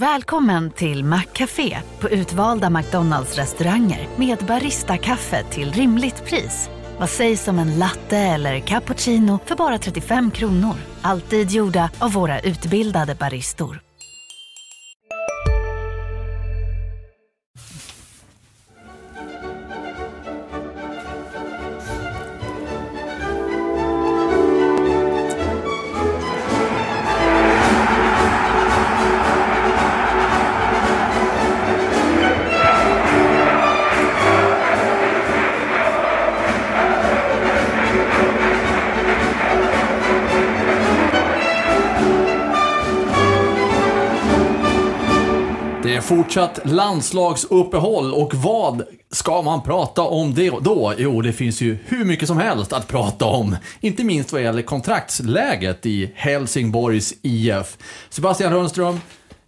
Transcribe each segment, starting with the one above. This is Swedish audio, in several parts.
Välkommen till Maccafé på utvalda McDonalds restauranger med Baristakaffe till rimligt pris. Vad sägs om en latte eller cappuccino för bara 35 kronor? Alltid gjorda av våra utbildade baristor. Fortsatt landslagsuppehåll och vad ska man prata om det då? Jo, det finns ju hur mycket som helst att prata om. Inte minst vad gäller kontraktsläget i Helsingborgs IF. Sebastian Rönnström,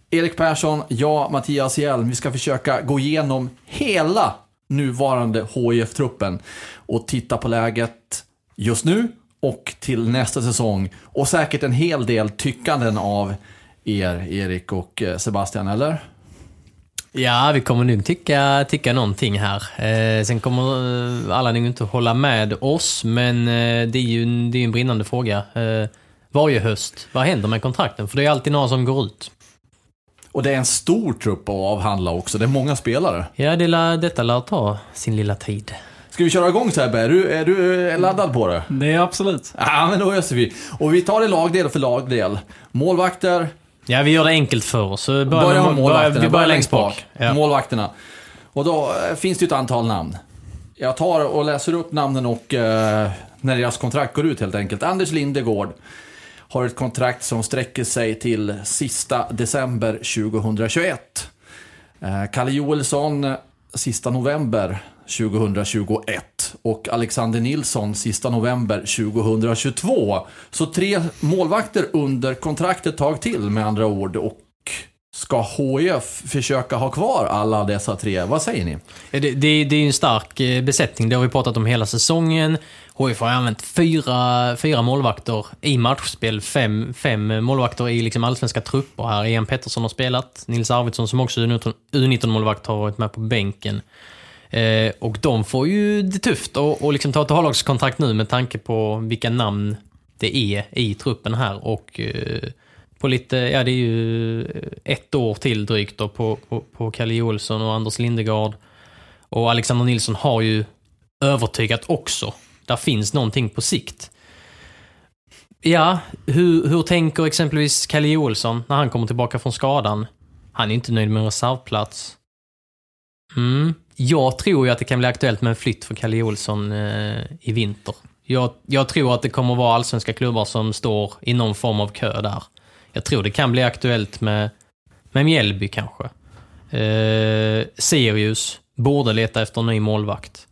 Erik Persson, jag, Mattias Hjelm. Vi ska försöka gå igenom hela nuvarande HIF-truppen och titta på läget just nu och till nästa säsong. Och säkert en hel del tyckanden av er, Erik och eh, Sebastian, eller? Ja, vi kommer nog tycka, tycka någonting här. Eh, sen kommer eh, alla nog inte hålla med oss, men eh, det är ju en, det är en brinnande fråga. Eh, varje höst, vad händer med kontrakten? För det är alltid några som går ut. Och det är en stor trupp att avhandla också. Det är många spelare. Ja, det lär, detta lär ta sin lilla tid. Ska vi köra igång Sebbe? Är du, är du eh, laddad på det? Det är absolut. Ja, men då öser vi. Och vi tar det lagdel för lagdel. Målvakter. Ja, vi gör det enkelt för oss. Så Börja med målvakterna. Vi börjar längst bak. Ja. Målvakterna. Och då eh, finns det ju ett antal namn. Jag tar och läser upp namnen och eh, när deras kontrakt går ut helt enkelt. Anders Lindegård har ett kontrakt som sträcker sig till sista december 2021. Eh, Kalle Joelsson sista november 2021 och Alexander Nilsson sista november 2022. Så tre målvakter under kontrakt ett tag till med andra ord. Och ska HIF försöka ha kvar alla dessa tre? Vad säger ni? Det, det, det är ju en stark eh, besättning, det har vi pratat om hela säsongen. HIF har använt fyra, fyra målvakter i matchspel, fem, fem målvakter i liksom allsvenska trupper här. Ian Pettersson har spelat, Nils Arvidsson som också är U19-målvakt har varit med på bänken. Eh, och de får ju det tufft att och liksom ta ett A-lagskontrakt nu med tanke på vilka namn det är i truppen här och eh, på lite, ja det är ju ett år till drygt då på, på, på Kalle Olsson och Anders Lindegard. Och Alexander Nilsson har ju övertygat också. Där finns någonting på sikt. Ja, hur, hur tänker exempelvis Kalle Olsson när han kommer tillbaka från skadan? Han är inte nöjd med en reservplats. Mm. Jag tror ju att det kan bli aktuellt med en flytt för Kalle Olsson eh, i vinter. Jag, jag tror att det kommer vara allsvenska klubbar som står i någon form av kö där. Jag tror det kan bli aktuellt med, med Mjällby kanske. Eh, Sirius borde leta efter en ny målvakt.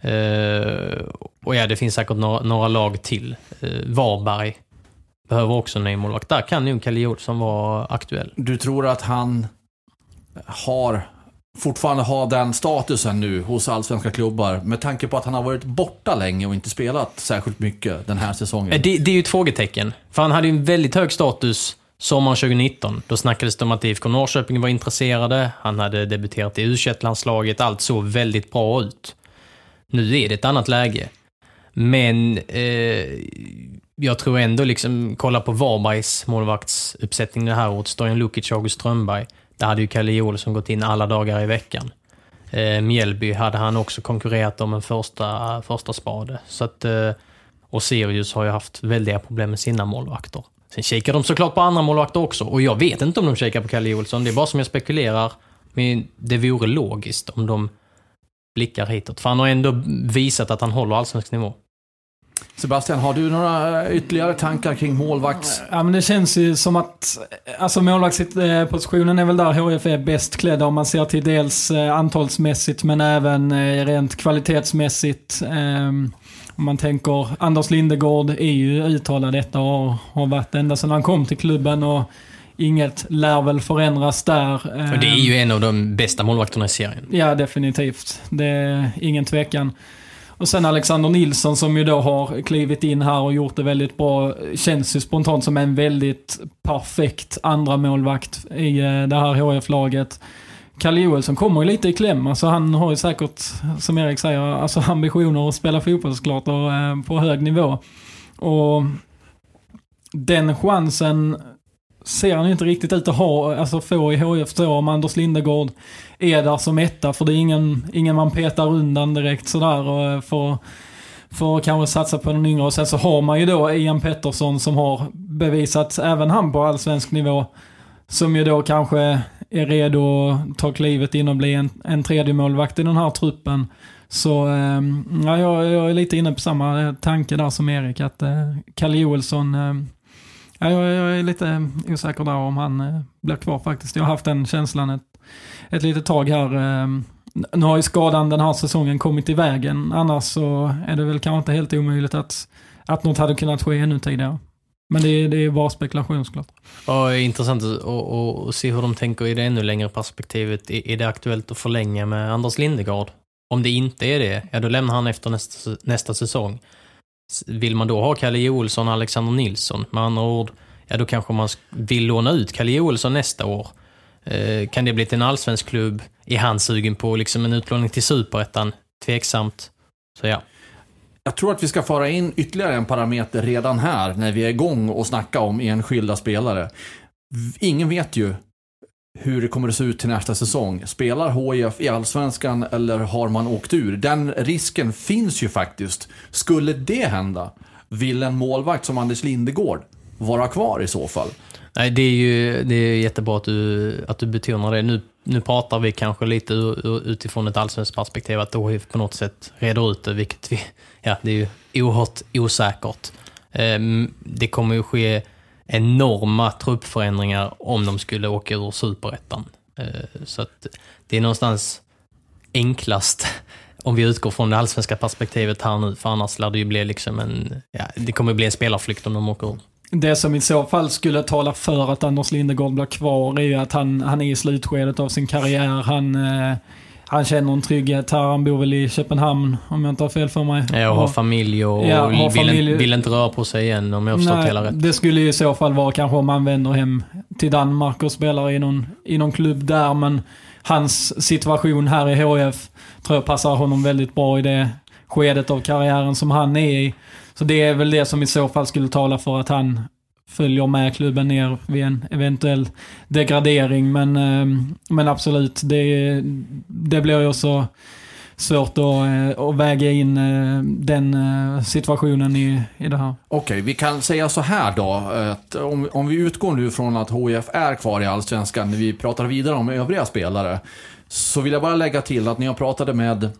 Eh, och ja, det finns säkert några, några lag till. Eh, Varberg behöver också en ny målvakt. Där kan nog Kalle Olsson vara aktuell. Du tror att han har fortfarande ha den statusen nu hos allsvenska klubbar med tanke på att han har varit borta länge och inte spelat särskilt mycket den här säsongen? Eh, det, det är ju ett frågetecken. För han hade ju en väldigt hög status sommaren 2019. Då snackades det om att IFK Norrköping var intresserade. Han hade debuterat i u landslaget Allt såg väldigt bra ut. Nu är det ett annat läge. Men eh, jag tror ändå, liksom, kolla på Varbergs målvaktsuppsättning det här året. Stojan Lukic och August Strömberg. Där hade ju Kalle Olsson gått in alla dagar i veckan. Eh, Mjällby hade han också konkurrerat om en första, första spade. Så att, eh, och Sirius har ju haft väldiga problem med sina målvakter. Sen kikar de såklart på andra målvakter också. Och jag vet inte om de kikar på Kalle Olsson. Det är bara som jag spekulerar. Men det vore logiskt om de blickar hitåt. För han har ändå visat att han håller allsvensk nivå. Sebastian, har du några ytterligare tankar kring målvakts... Ja, men det känns ju som att alltså målvaktspositionen är väl där HF är bäst klädda om man ser till dels eh, antalsmässigt men även eh, rent kvalitetsmässigt. Ehm, om man tänker, Anders Lindegård är ju uttalad detta och har varit ända sedan han kom till klubben och inget lär väl förändras där. Och det är ju en av de bästa målvakterna i serien. Ja, definitivt. Det är ingen tvekan. Och sen Alexander Nilsson som ju då har klivit in här och gjort det väldigt bra. Känns ju spontant som en väldigt perfekt andra målvakt i eh, det här HF-laget. Kalle Joelsson kommer ju lite i kläm. Alltså han har ju säkert, som Erik säger, alltså ambitioner att spela fotboll såklart och, eh, på hög nivå. Och den chansen ser han inte riktigt ut att ha, alltså få i HIF då om Anders Lindegård är där som etta. För det är ingen, ingen man petar undan direkt sådär och eh, får, får kanske satsa på den yngre. Och sen så har man ju då Ian Pettersson som har bevisat, även han på allsvensk nivå, som ju då kanske är redo att ta klivet in och bli en, en tredje målvakt i den här truppen. Så eh, ja, jag, jag, är lite inne på samma tanke där som Erik, att eh, Kalle Joelsson eh, Ja, jag, jag, är lite osäker där om han eh, blir kvar faktiskt. Jag har haft den känslan ett, ett litet tag här. Eh, nu har ju skadan den här säsongen kommit i vägen. Annars så är det väl kanske inte helt omöjligt att, att något hade kunnat ske ännu tidigare. Men det är, det är bara spekulation såklart. Ja, intressant att, se hur de tänker i det ännu längre perspektivet. Är det aktuellt att förlänga med Anders Lindegard? Om det inte är det, ja då lämnar han efter nästa, nästa säsong. Vill man då ha Kalle Joelsson och Alexander Nilsson? Med andra ord, ja då kanske man vill låna ut Kalle Joelsson nästa år. Eh, kan det bli till en allsvensk klubb? Är han sugen på liksom en utlåning till superettan? Tveksamt. Så ja. Jag tror att vi ska föra in ytterligare en parameter redan här när vi är igång och snacka om enskilda spelare. Ingen vet ju hur det kommer att se ut till nästa säsong. Spelar HIF i Allsvenskan eller har man åkt ur? Den risken finns ju faktiskt. Skulle det hända, vill en målvakt som Anders Lindegård vara kvar i så fall? Nej, det är ju det är jättebra att du, att du betonar det. Nu, nu pratar vi kanske lite utifrån ett allsvenskt perspektiv, att HIF på något sätt reder ut det, vilket vi, ja, det är ju oerhört osäkert. Ehm, det kommer ju ske enorma truppförändringar om de skulle åka ur superettan. Eh, så att det är någonstans enklast om vi utgår från det allsvenska perspektivet här nu, för annars lär det ju bli liksom en, ja, det kommer bli en spelarflykt om de åker ur. Det som i så fall skulle tala för att Anders Lindegård blir kvar är ju att han, han är i slutskedet av sin karriär. Han, eh, han känner en trygghet här. Han bor väl i Köpenhamn om jag inte har fel för mig. Ja, och har familj och, ja, vill, familj. Vill, inte röra på sig igen om jag har förstått hela rätt. Det skulle i så fall vara kanske om han vänder hem till Danmark och spelar i någon, i någon klubb där. Men hans situation här i HF tror jag passar honom väldigt bra i det skedet av karriären som han är i. Så det är väl det som i så fall skulle tala för att han följer med klubben ner vid en eventuell degradering. Men, ehm, men absolut, det, det blir ju också svårt att, eh, att väga in eh, den eh, situationen i, i det här. Okej, okay, vi kan säga så här då. Att om, om vi utgår nu från att HIF är kvar i Allsvenskan, när vi pratar vidare om övriga spelare, så vill jag bara lägga till att när jag pratade med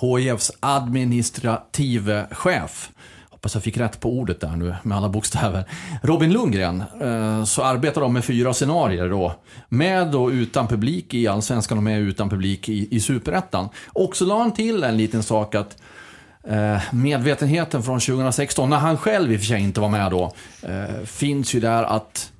HIFs administrative chef hoppas jag fick rätt på ordet där nu med alla bokstäver. Robin Lundgren, eh, så arbetar de med fyra scenarier då. Med och utan publik i Allsvenskan och med utan publik i, i Superettan. Och så la han till en liten sak att eh, medvetenheten från 2016, när han själv i och för sig inte var med då, eh, finns ju där att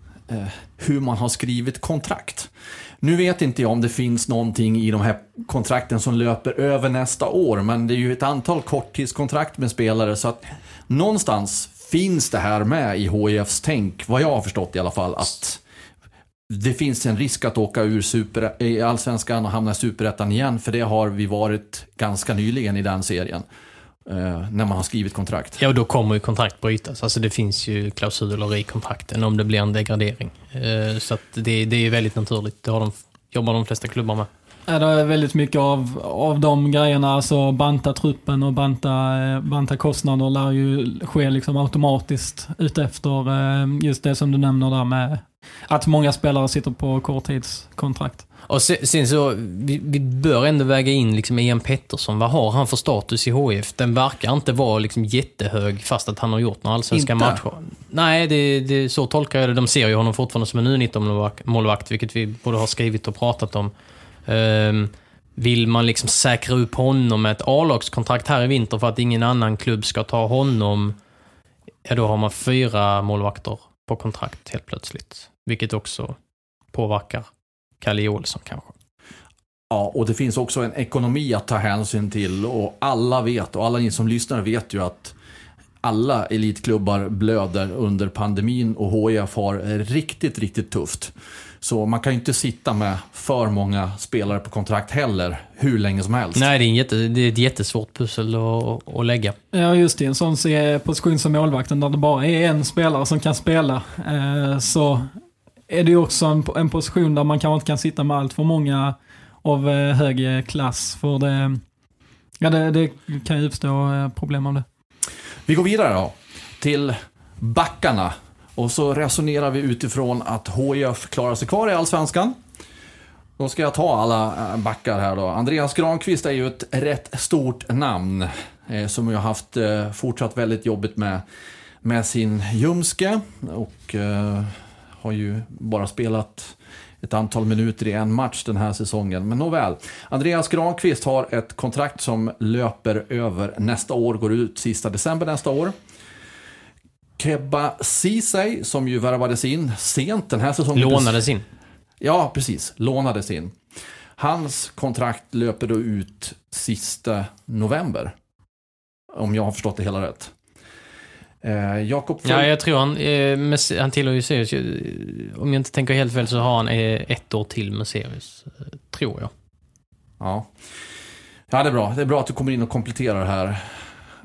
hur man har skrivit kontrakt. Nu vet inte jag om det finns någonting i de här kontrakten som löper över nästa år, men det är ju ett antal korttidskontrakt med spelare så att någonstans finns det här med i HIFs tänk, vad jag har förstått i alla fall, att det finns en risk att åka ur super, i allsvenskan och hamna i superettan igen, för det har vi varit ganska nyligen i den serien. Eh, när man har skrivit kontrakt. Ja, och då kommer ju kontrakt brytas. Alltså det finns ju klausuler i kontrakten om det blir en degradering. Eh, så att det, det är väldigt naturligt. Det har de, jobbar de flesta klubbar med. Ja, det är väldigt mycket av, av de grejerna, alltså banta truppen och banta, eh, banta kostnader lär ju ske liksom automatiskt utefter just det som du nämner där med att många spelare sitter på korttidskontrakt. Och sen, så, vi, vi, bör ändå väga in liksom Ian Pettersson. Vad har han för status i HIF? Den verkar inte vara liksom jättehög fast att han har gjort några allsvenska inte. matcher. Nej, det, det, så tolkar jag det. De ser ju honom fortfarande som en U19-målvakt, vilket vi både har skrivit och pratat om. Ehm, vill man liksom säkra upp honom med ett A-lagskontrakt här i vinter för att ingen annan klubb ska ta honom, ja då har man fyra målvakter på kontrakt helt plötsligt. Vilket också påverkar Kalle Olsson kanske. Ja, och det finns också en ekonomi att ta hänsyn till och alla vet, och alla ni som lyssnar vet ju att alla elitklubbar blöder under pandemin och HIF har riktigt, riktigt tufft. Så man kan ju inte sitta med för många spelare på kontrakt heller, hur länge som helst. Nej, det är, en jätte, det är ett jättesvårt pussel att, att lägga. Ja, just det. En sån position som målvakten där det bara är en spelare som kan spela. Eh, så är det ju också en, en position där man kanske inte kan sitta med allt för många av eh, hög klass. För det, ja, det, det kan ju uppstå eh, problem av det. Vi går vidare då, till backarna. Och så resonerar vi utifrån att HIF klarar sig kvar i Allsvenskan. Då ska jag ta alla eh, backar här då. Andreas Granqvist är ju ett rätt stort namn. Eh, som ju har haft eh, fortsatt väldigt jobbigt med, med sin ljumske. Och eh, har ju bara spelat ett antal minuter i en match den här säsongen. Men nåväl. Andreas Granqvist har ett kontrakt som löper över nästa år, går ut sista december nästa år. Kebba Ceesay, som ju värvades in sent den här säsongen. Lånades in. Ja, precis. Lånades in. Hans kontrakt löper då ut sista november. Om jag har förstått det hela rätt. Eh, Jakob Ja, jag tror han, eh, han tillhör ju Sirius. Om jag inte tänker helt fel så har han eh, ett år till med Sirius. Eh, tror jag. Ja. ja, det är bra. Det är bra att du kommer in och kompletterar här.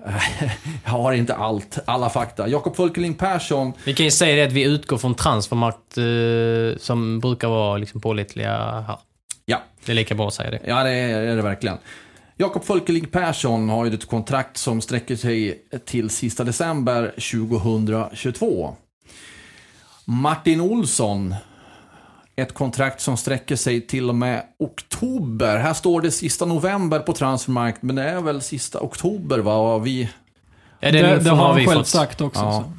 Jag har inte allt, alla fakta. Jakob Folkeling Persson. Vi kan ju säga det att vi utgår från transfermarkt eh, som brukar vara liksom pålitliga här. Ja. Det är lika bra att säga det. Ja, det är det verkligen. Jakob Folkeling Persson har ju ett kontrakt som sträcker sig till sista december 2022. Martin Olsson, ett kontrakt som sträcker sig till och med oktober. Här står det sista november på Transfermarkt, men det är väl sista oktober va? Vi... Ja, det, det, det har han själv fått. sagt också. Ja.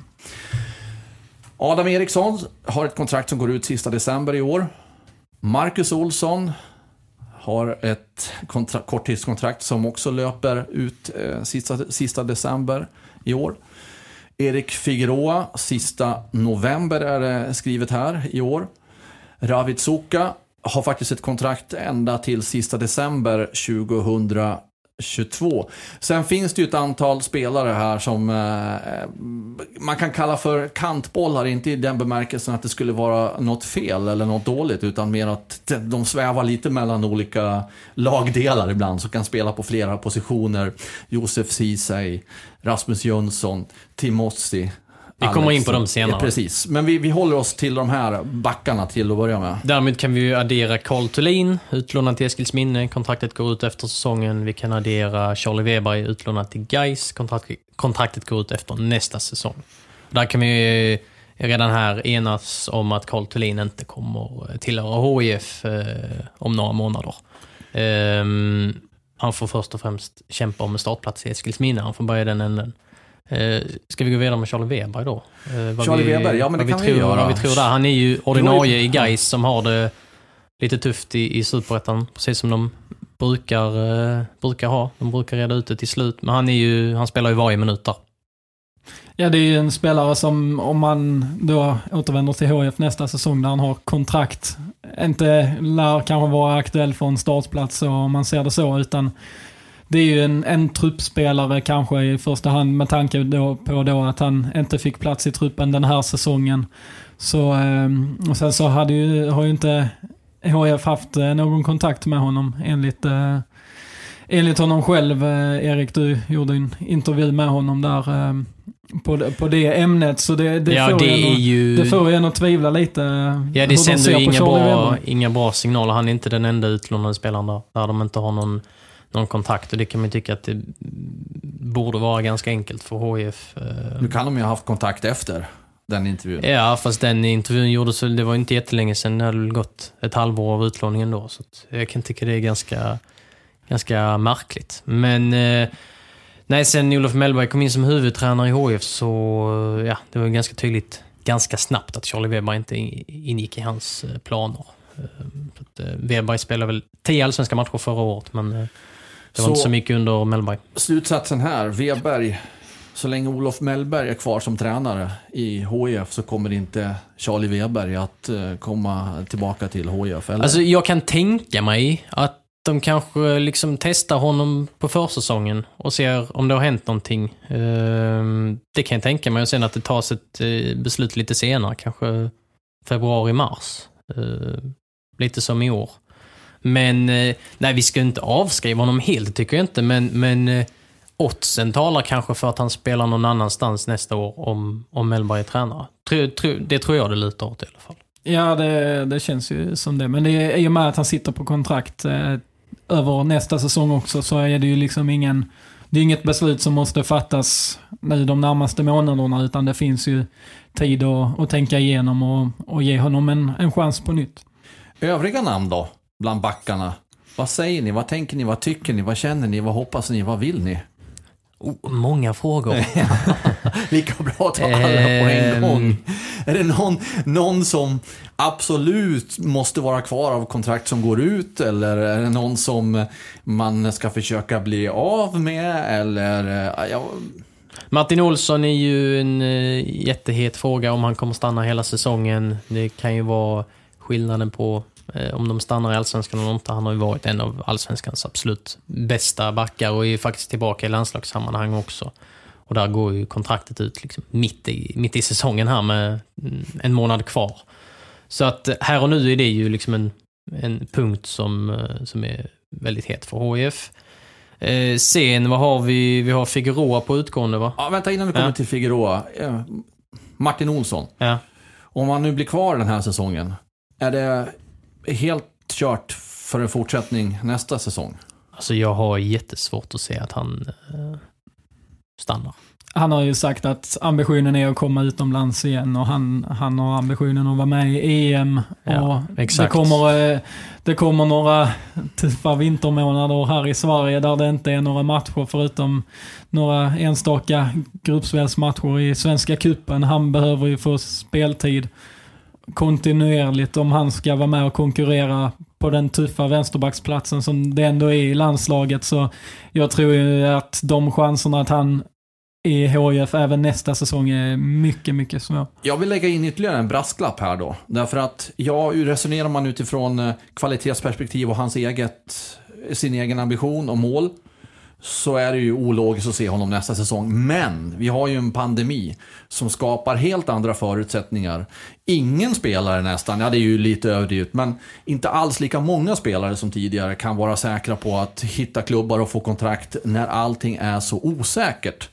Adam Eriksson har ett kontrakt som går ut sista december i år. Marcus Olsson har ett korttidskontrakt som också löper ut eh, sista, sista december i år. Erik Figueroa, sista november är det skrivet här i år. Ravid Zuka har faktiskt ett kontrakt ända till sista december 2022. Sen finns det ju ett antal spelare här som eh, man kan kalla för kantbollar, inte i den bemärkelsen att det skulle vara något fel eller något dåligt, utan mer att de svävar lite mellan olika lagdelar ibland, som kan spela på flera positioner. Josef Ceesay, Rasmus Jönsson, Timossi vi kommer in på dem senare. Precis. Men vi, vi håller oss till de här backarna till att börja med. Därmed kan vi ju addera Carl Thulin, utlånad till Eskilsminne. Kontraktet går ut efter säsongen. Vi kan addera Charlie Weberg, utlånad till Gais. Kontrakt, kontraktet går ut efter nästa säsong. Där kan vi redan här enas om att Carl Thulin inte kommer tillhöra HIF eh, om några månader. Um, han får först och främst kämpa om en startplats i Eskilsminne. Han får börja den änden. Eh, ska vi gå vidare med Charlie Weber då? Eh, Charlie vi, Weber, ja men det kan vi, tror, göra. Vad vi tror där. Han är ju ordinarie i Gais som har det lite tufft i, i Superettan, precis som de brukar, eh, brukar ha. De brukar reda ut det till slut, men han, är ju, han spelar ju varje minut där. Ja, det är ju en spelare som, om man då återvänder till HF nästa säsong där han har kontrakt, inte lär kanske vara aktuell för en startplats om man ser det så, utan det är ju en, en truppspelare kanske i första hand med tanke då på då att han inte fick plats i truppen den här säsongen. Så, ehm, och sen så hade ju, har ju inte HF haft eh, någon kontakt med honom enligt, eh, enligt honom själv. Eh, Erik, du gjorde en intervju med honom där ehm, på, på det ämnet. Så det, det, ja, får, det, en, ju... det får en att tvivla lite. Ja, det sänder ju inga bra, inga bra signaler. Han är inte den enda utlånade spelaren där, där de inte har någon någon kontakt och det kan man tycka att det borde vara ganska enkelt för HIF. Eh. Nu kan de ju ha haft kontakt efter den intervjun. Ja, fast den intervjun gjordes det var inte jättelänge sedan. Det hade väl gått ett halvår av utlåningen då. Så jag kan tycka det är ganska, ganska märkligt. Men eh, nej, sen Olof Mellberg kom in som huvudtränare i HIF så ja, det var ganska tydligt ganska snabbt att Charlie Weber inte ingick i hans eh, planer. Weber spelade väl tio allsvenska matcher förra året, men det var så, inte så mycket under Mellberg. Slutsatsen här, Weberg. Så länge Olof Mellberg är kvar som tränare i HIF så kommer inte Charlie Weberg att eh, komma tillbaka till HIF? Eller? Alltså jag kan tänka mig att de kanske liksom testar honom på försäsongen och ser om det har hänt någonting. Ehm, Det kan jag tänka mig. Och sen att det tas ett eh, beslut lite senare, kanske februari, mars. Ehm, Lite som i år. Men eh, nej, vi ska inte avskriva honom helt, tycker jag inte. Men, men eh, oddsen talar kanske för att han spelar någon annanstans nästa år om, om Mellberg är tränare. Tro, tro, det tror jag det lutar åt i alla fall. Ja, det, det känns ju som det. Men det är, i och med att han sitter på kontrakt eh, över nästa säsong också så är det ju liksom ingen... Det är inget beslut som måste fattas nu de närmaste månaderna utan det finns ju tid att, att tänka igenom och, och ge honom en, en chans på nytt. Övriga namn då, bland backarna? Vad säger ni? Vad tänker ni? Vad tycker ni? Vad känner ni? Vad hoppas ni? Vad vill ni? Oh, många frågor. Lika bra att ta alla på en Ehm. gång. Är det någon, någon som absolut måste vara kvar av kontrakt som går ut? Eller är det någon som man ska försöka bli av med? Eller, eh, ja, Martin Olsson är ju en eh, jättehet fråga om han kommer stanna hela säsongen. Det kan ju vara skillnaden på om de stannar i Allsvenskan eller inte. Han har ju varit en av Allsvenskans absolut bästa backar och är ju faktiskt tillbaka i landslagssammanhang också. Och där går ju kontraktet ut liksom mitt, i, mitt i säsongen här med mm, en månad kvar. Så att eh, här och nu är det ju liksom en, en punkt som, eh, som är väldigt het för HIF. Eh, sen, vad har vi? Vi har Figueroa på utgående va? ja, vänta innan vi kommer Ja. till Figueroa. Eh, Martin Olsson. Ja. Om han nu blir kvar den här säsongen, är det helt kört för en fortsättning nästa säsong? Alltså jag har jättesvårt att se att han eh, stannar. Han har ju sagt att ambitionen är att komma utomlands igen och han, han har ambitionen att vara med i EM. Ja, och exakt. Det, kommer, eh, det kommer några tuffa vintermånader här i Sverige där det inte är några matcher förutom några enstaka gruppspelsmatcher i Svenska Cupen. Han behöver ju få speltid kontinuerligt om han ska vara med och konkurrera på den tuffa vänsterbacksplatsen som det ändå är i landslaget. Så jag tror ju att de chanserna att han i HIF även nästa säsong är mycket, mycket små. Jag vill lägga in ytterligare en brasklapp här då. Därför att, ja, hur resonerar man utifrån eh, kvalitetsperspektiv och hans eget, sin egen ambition och mål. Så är det ju ologiskt att se honom nästa säsong. Men vi har ju en pandemi som skapar helt andra förutsättningar. Ingen spelare nästan, ja det är ju lite överdrivet, men inte alls lika många spelare som tidigare kan vara säkra på att hitta klubbar och få kontrakt när allting är så osäkert.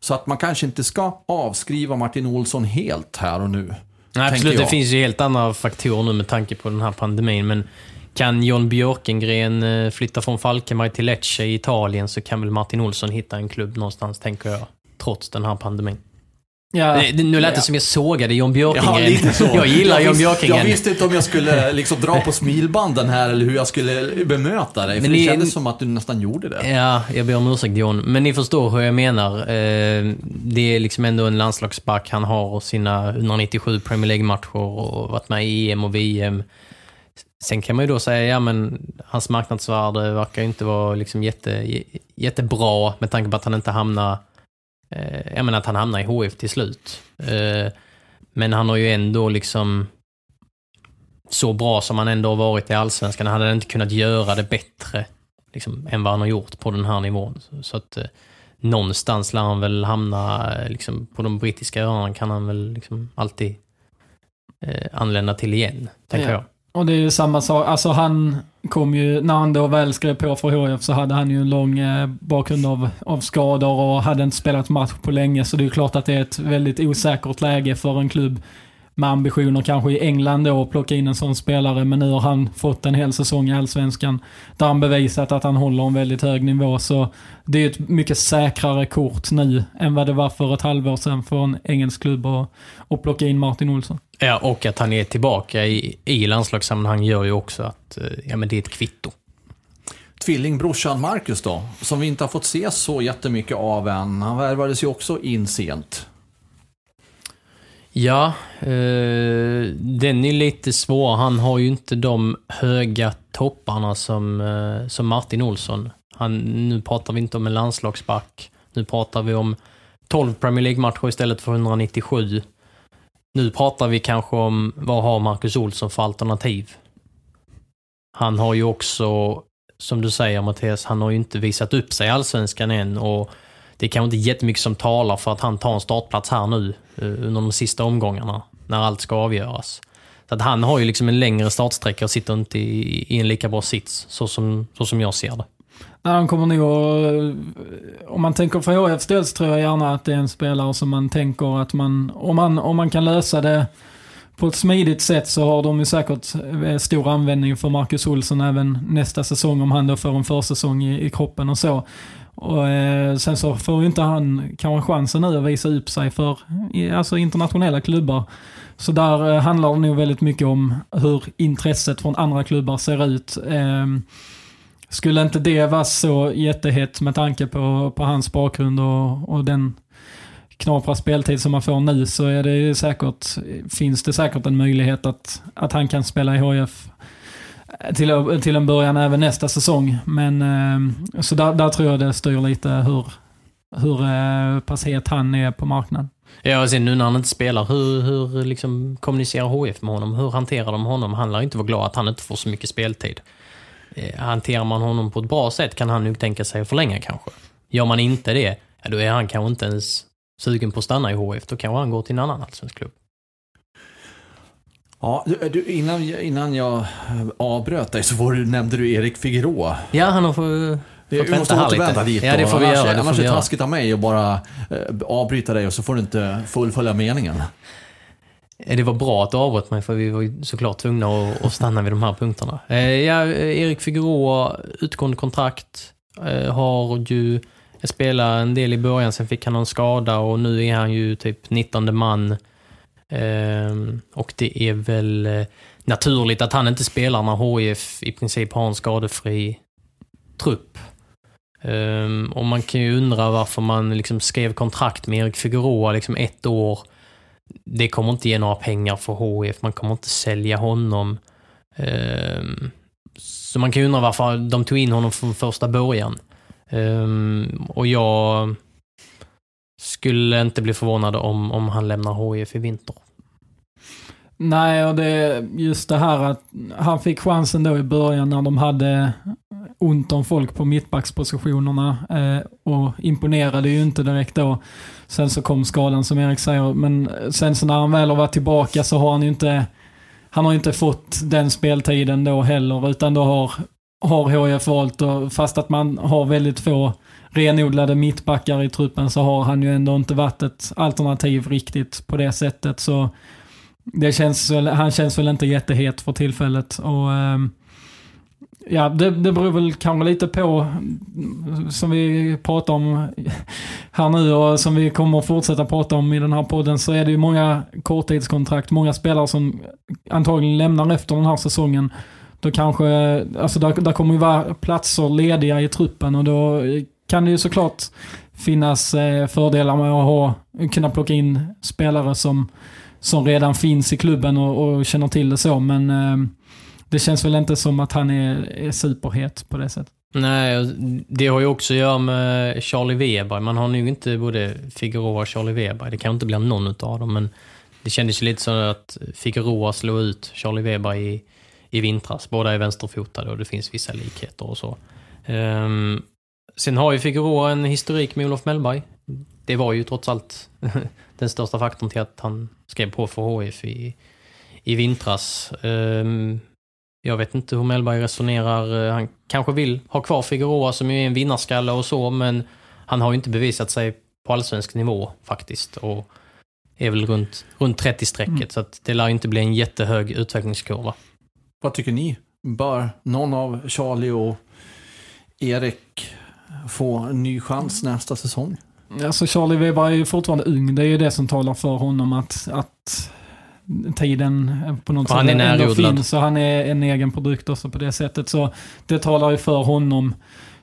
Så att man kanske inte ska avskriva Martin Olsson helt här och nu. Nej, absolut, det finns ju helt andra faktorer nu med tanke på den här pandemin. Men kan John Björkengren eh, flytta från Falkenberg till Lecce i Italien så kan väl Martin Olsson hitta en klubb någonstans, tänker jag. Trots den här pandemin. Ja, Det, det, nu lät det Ja. som jag sågade John Björkengren. Ja. Jag gillar John visste- Björkengren. Jag visste inte om jag skulle liksom dra på smilbanden här eller hur jag skulle bemöta dig. För Men det ni- kändes som att du nästan gjorde det. Ja, jag ber om ursäkt John. Men ni förstår hur jag menar. Eh, Det är liksom ändå en landslagsback. Han har sina 197 Premier League-matcher och varit med i EM och VM. Sen kan man ju då säga, ja men hans marknadsvärde verkar ju inte vara liksom jätte, jättebra med tanke på att han inte hamnar, eh, jag menar att han hamnar i HF till slut. Eh, Men han har ju ändå liksom så bra som han ändå har varit i Allsvenskan. Han hade inte kunnat göra det bättre liksom, än vad han har gjort på den här nivån. Så, så att eh, någonstans lär han väl hamna eh, liksom, på de brittiska öarna kan han väl liksom, alltid eh, anlända till igen, tänker Ja. jag. Och det är ju samma sak. Alltså han kom ju, när han då väl skrev på för HIF så hade han ju en lång eh, bakgrund av, av skador och hade inte spelat match på länge. Så det är ju klart att det är ett väldigt osäkert läge för en klubb med ambitioner kanske i England då att plocka in en sån spelare. Men nu har han fått en hel säsong i Allsvenskan där han bevisat att han håller en väldigt hög nivå. Så det är ett mycket säkrare kort nu än vad det var för ett halvår sedan för en engelsk klubb att, att plocka in Martin Olsson. Ja, och att han är tillbaka i, i landslagssammanhang gör ju också att eh, ja, men det är ett kvitto. Tvillingbrorsan Marcus då, som vi inte har fått se så jättemycket av än. Han värvades ju också in sent. Ja, eh, den är lite svår. Han har ju inte de höga topparna som, eh, som Martin Olsson. Han, nu pratar vi inte om en landslagsback. Nu pratar vi om 12 Premier League-matcher istället för 197. Nu pratar vi kanske om vad har Marcus Olsson för alternativ? Han har ju också som du säger Mattias, han har ju inte visat upp sig i Allsvenskan än och det är kanske inte jättemycket som talar för att han tar en startplats här nu eh, under de sista omgångarna när allt ska avgöras. Så att han har ju liksom en längre startsträcka och sitter inte i, i en lika bra sits, så som, så som jag ser det. Nej, han kommer nog att, eh, Om man tänker för HFs del så tror jag gärna att det är en spelare som man tänker att man... Om man, om man kan lösa det på ett smidigt sätt så har de ju säkert eh, stor användning för Marcus Olsson även nästa säsong om han då får en försäsong i, i kroppen och så. Och, eh, sen så får ju inte han kanske chansen nu att visa upp sig för alltså internationella klubbar. Så där eh, handlar det nog väldigt mycket om hur intresset från andra klubbar ser ut. Eh, skulle inte det vara så jättehett med tanke på, på hans bakgrund och, och den knapra speltid som man får nu så är det säkert, finns det säkert en möjlighet att, att han kan spela i HF till, till en början även nästa säsong. Men ehm, så där, där tror jag det styr lite hur, hur eh, pass het han är på marknaden. Ja, och sen nu när han inte spelar, hur, hur liksom kommunicerar HF med honom? Hur hanterar de honom? Han lär inte vara glad att han inte får så mycket speltid. Eh, hanterar man honom på ett bra sätt kan han nog tänka sig att förlänga kanske. Gör man inte det, ja, då är han kanske inte ens sugen på att stanna i HF. Då kanske han går till en annan allsvensk klubb. Ja, du, innan, innan jag avbröt dig så var du, nämnde du Erik Figueroa. Ja, han har fått vi måste återvända dit Ja, det får vi annars, göra. Det annars är det taskigt av mig att bara eh, avbryta dig och så får du inte fullfölja meningen. Det var bra att du avbröt mig för vi var såklart tvungna att, att stanna vid de här punkterna. Eh, Ja, Erik Figueroa, utgående kontrakt, eh, har ju spelat en del i början, sen fick han någon skada och nu är han ju typ 19 man. Ehm, och det är väl eh, naturligt att han inte spelar när HIF i princip har en skadefri trupp. Ehm, och man kan ju undra varför man liksom skrev kontrakt med Erik Figueroa liksom ett år det kommer inte ge några pengar för HIF, man kommer inte sälja honom. Ehm, så man kan ju undra varför de tog in honom från första början. Och jag skulle inte bli förvånad om, om han lämnar HIF i vinter. Nej, och det är just det här att han fick chansen då i början när de hade ont om folk på mittbackspositionerna eh, och imponerade ju inte direkt då. Sen så kom skadan som Erik säger, men sen så när han väl har varit tillbaka så har han ju inte, han har ju inte fått den speltiden då heller, utan då har, har HIF valt, och, fast att man har väldigt få renodlade mittbackar i truppen så har han ju ändå inte varit ett alternativ riktigt på det sättet. Så det känns, väl- han känns väl inte jättehet för tillfället. Och, ehm, ja, det, det beror väl kanske lite på, mm, som vi pratar om här nu och som vi kommer fortsätta prata om i den här podden, så är det ju många korttidskontrakt, många spelare som antagligen lämnar efter den här säsongen. Då kanske, alltså där, där kommer ju vara platser lediga i truppen och då kan det ju såklart finnas eh, fördelar med att ha, kunna plocka in spelare som som redan finns i klubben och, och känner till det så. Men eh, det känns väl inte som att han är, är superhet på det sättet. Nej, det har ju också att göra med Charlie Weber. Man har nog inte både Figueroa och Charlie Weber. Det kan inte bli någon utav dem, men det kändes ju lite så att Figueroa slog ut Charlie Weber i, i vintras. Båda är vänsterfotade och det finns vissa likheter och så. Um, sen har ju Figueroa en historik med Olof Mellberg. Det var ju trots allt den största faktorn till att han skrev på för HIF i, i vintras. Ehm, jag vet inte hur Mellberg resonerar. Han kanske vill ha kvar Figueroa som ju är en vinnarskalle och så, men han har ju inte bevisat sig på allsvensk nivå faktiskt. Och är väl runt, runt 30-strecket, Mm. så att det lär inte bli en jättehög utvecklingskurva. Vad tycker ni? Bör någon av Charlie och Erik få en ny chans nästa säsong? Alltså Charlie Weber är ju fortfarande ung. Det är ju det som talar för honom att, att tiden på något Och sätt ändå finns. Och han är en egen produkt också på det sättet. Så det talar ju för honom.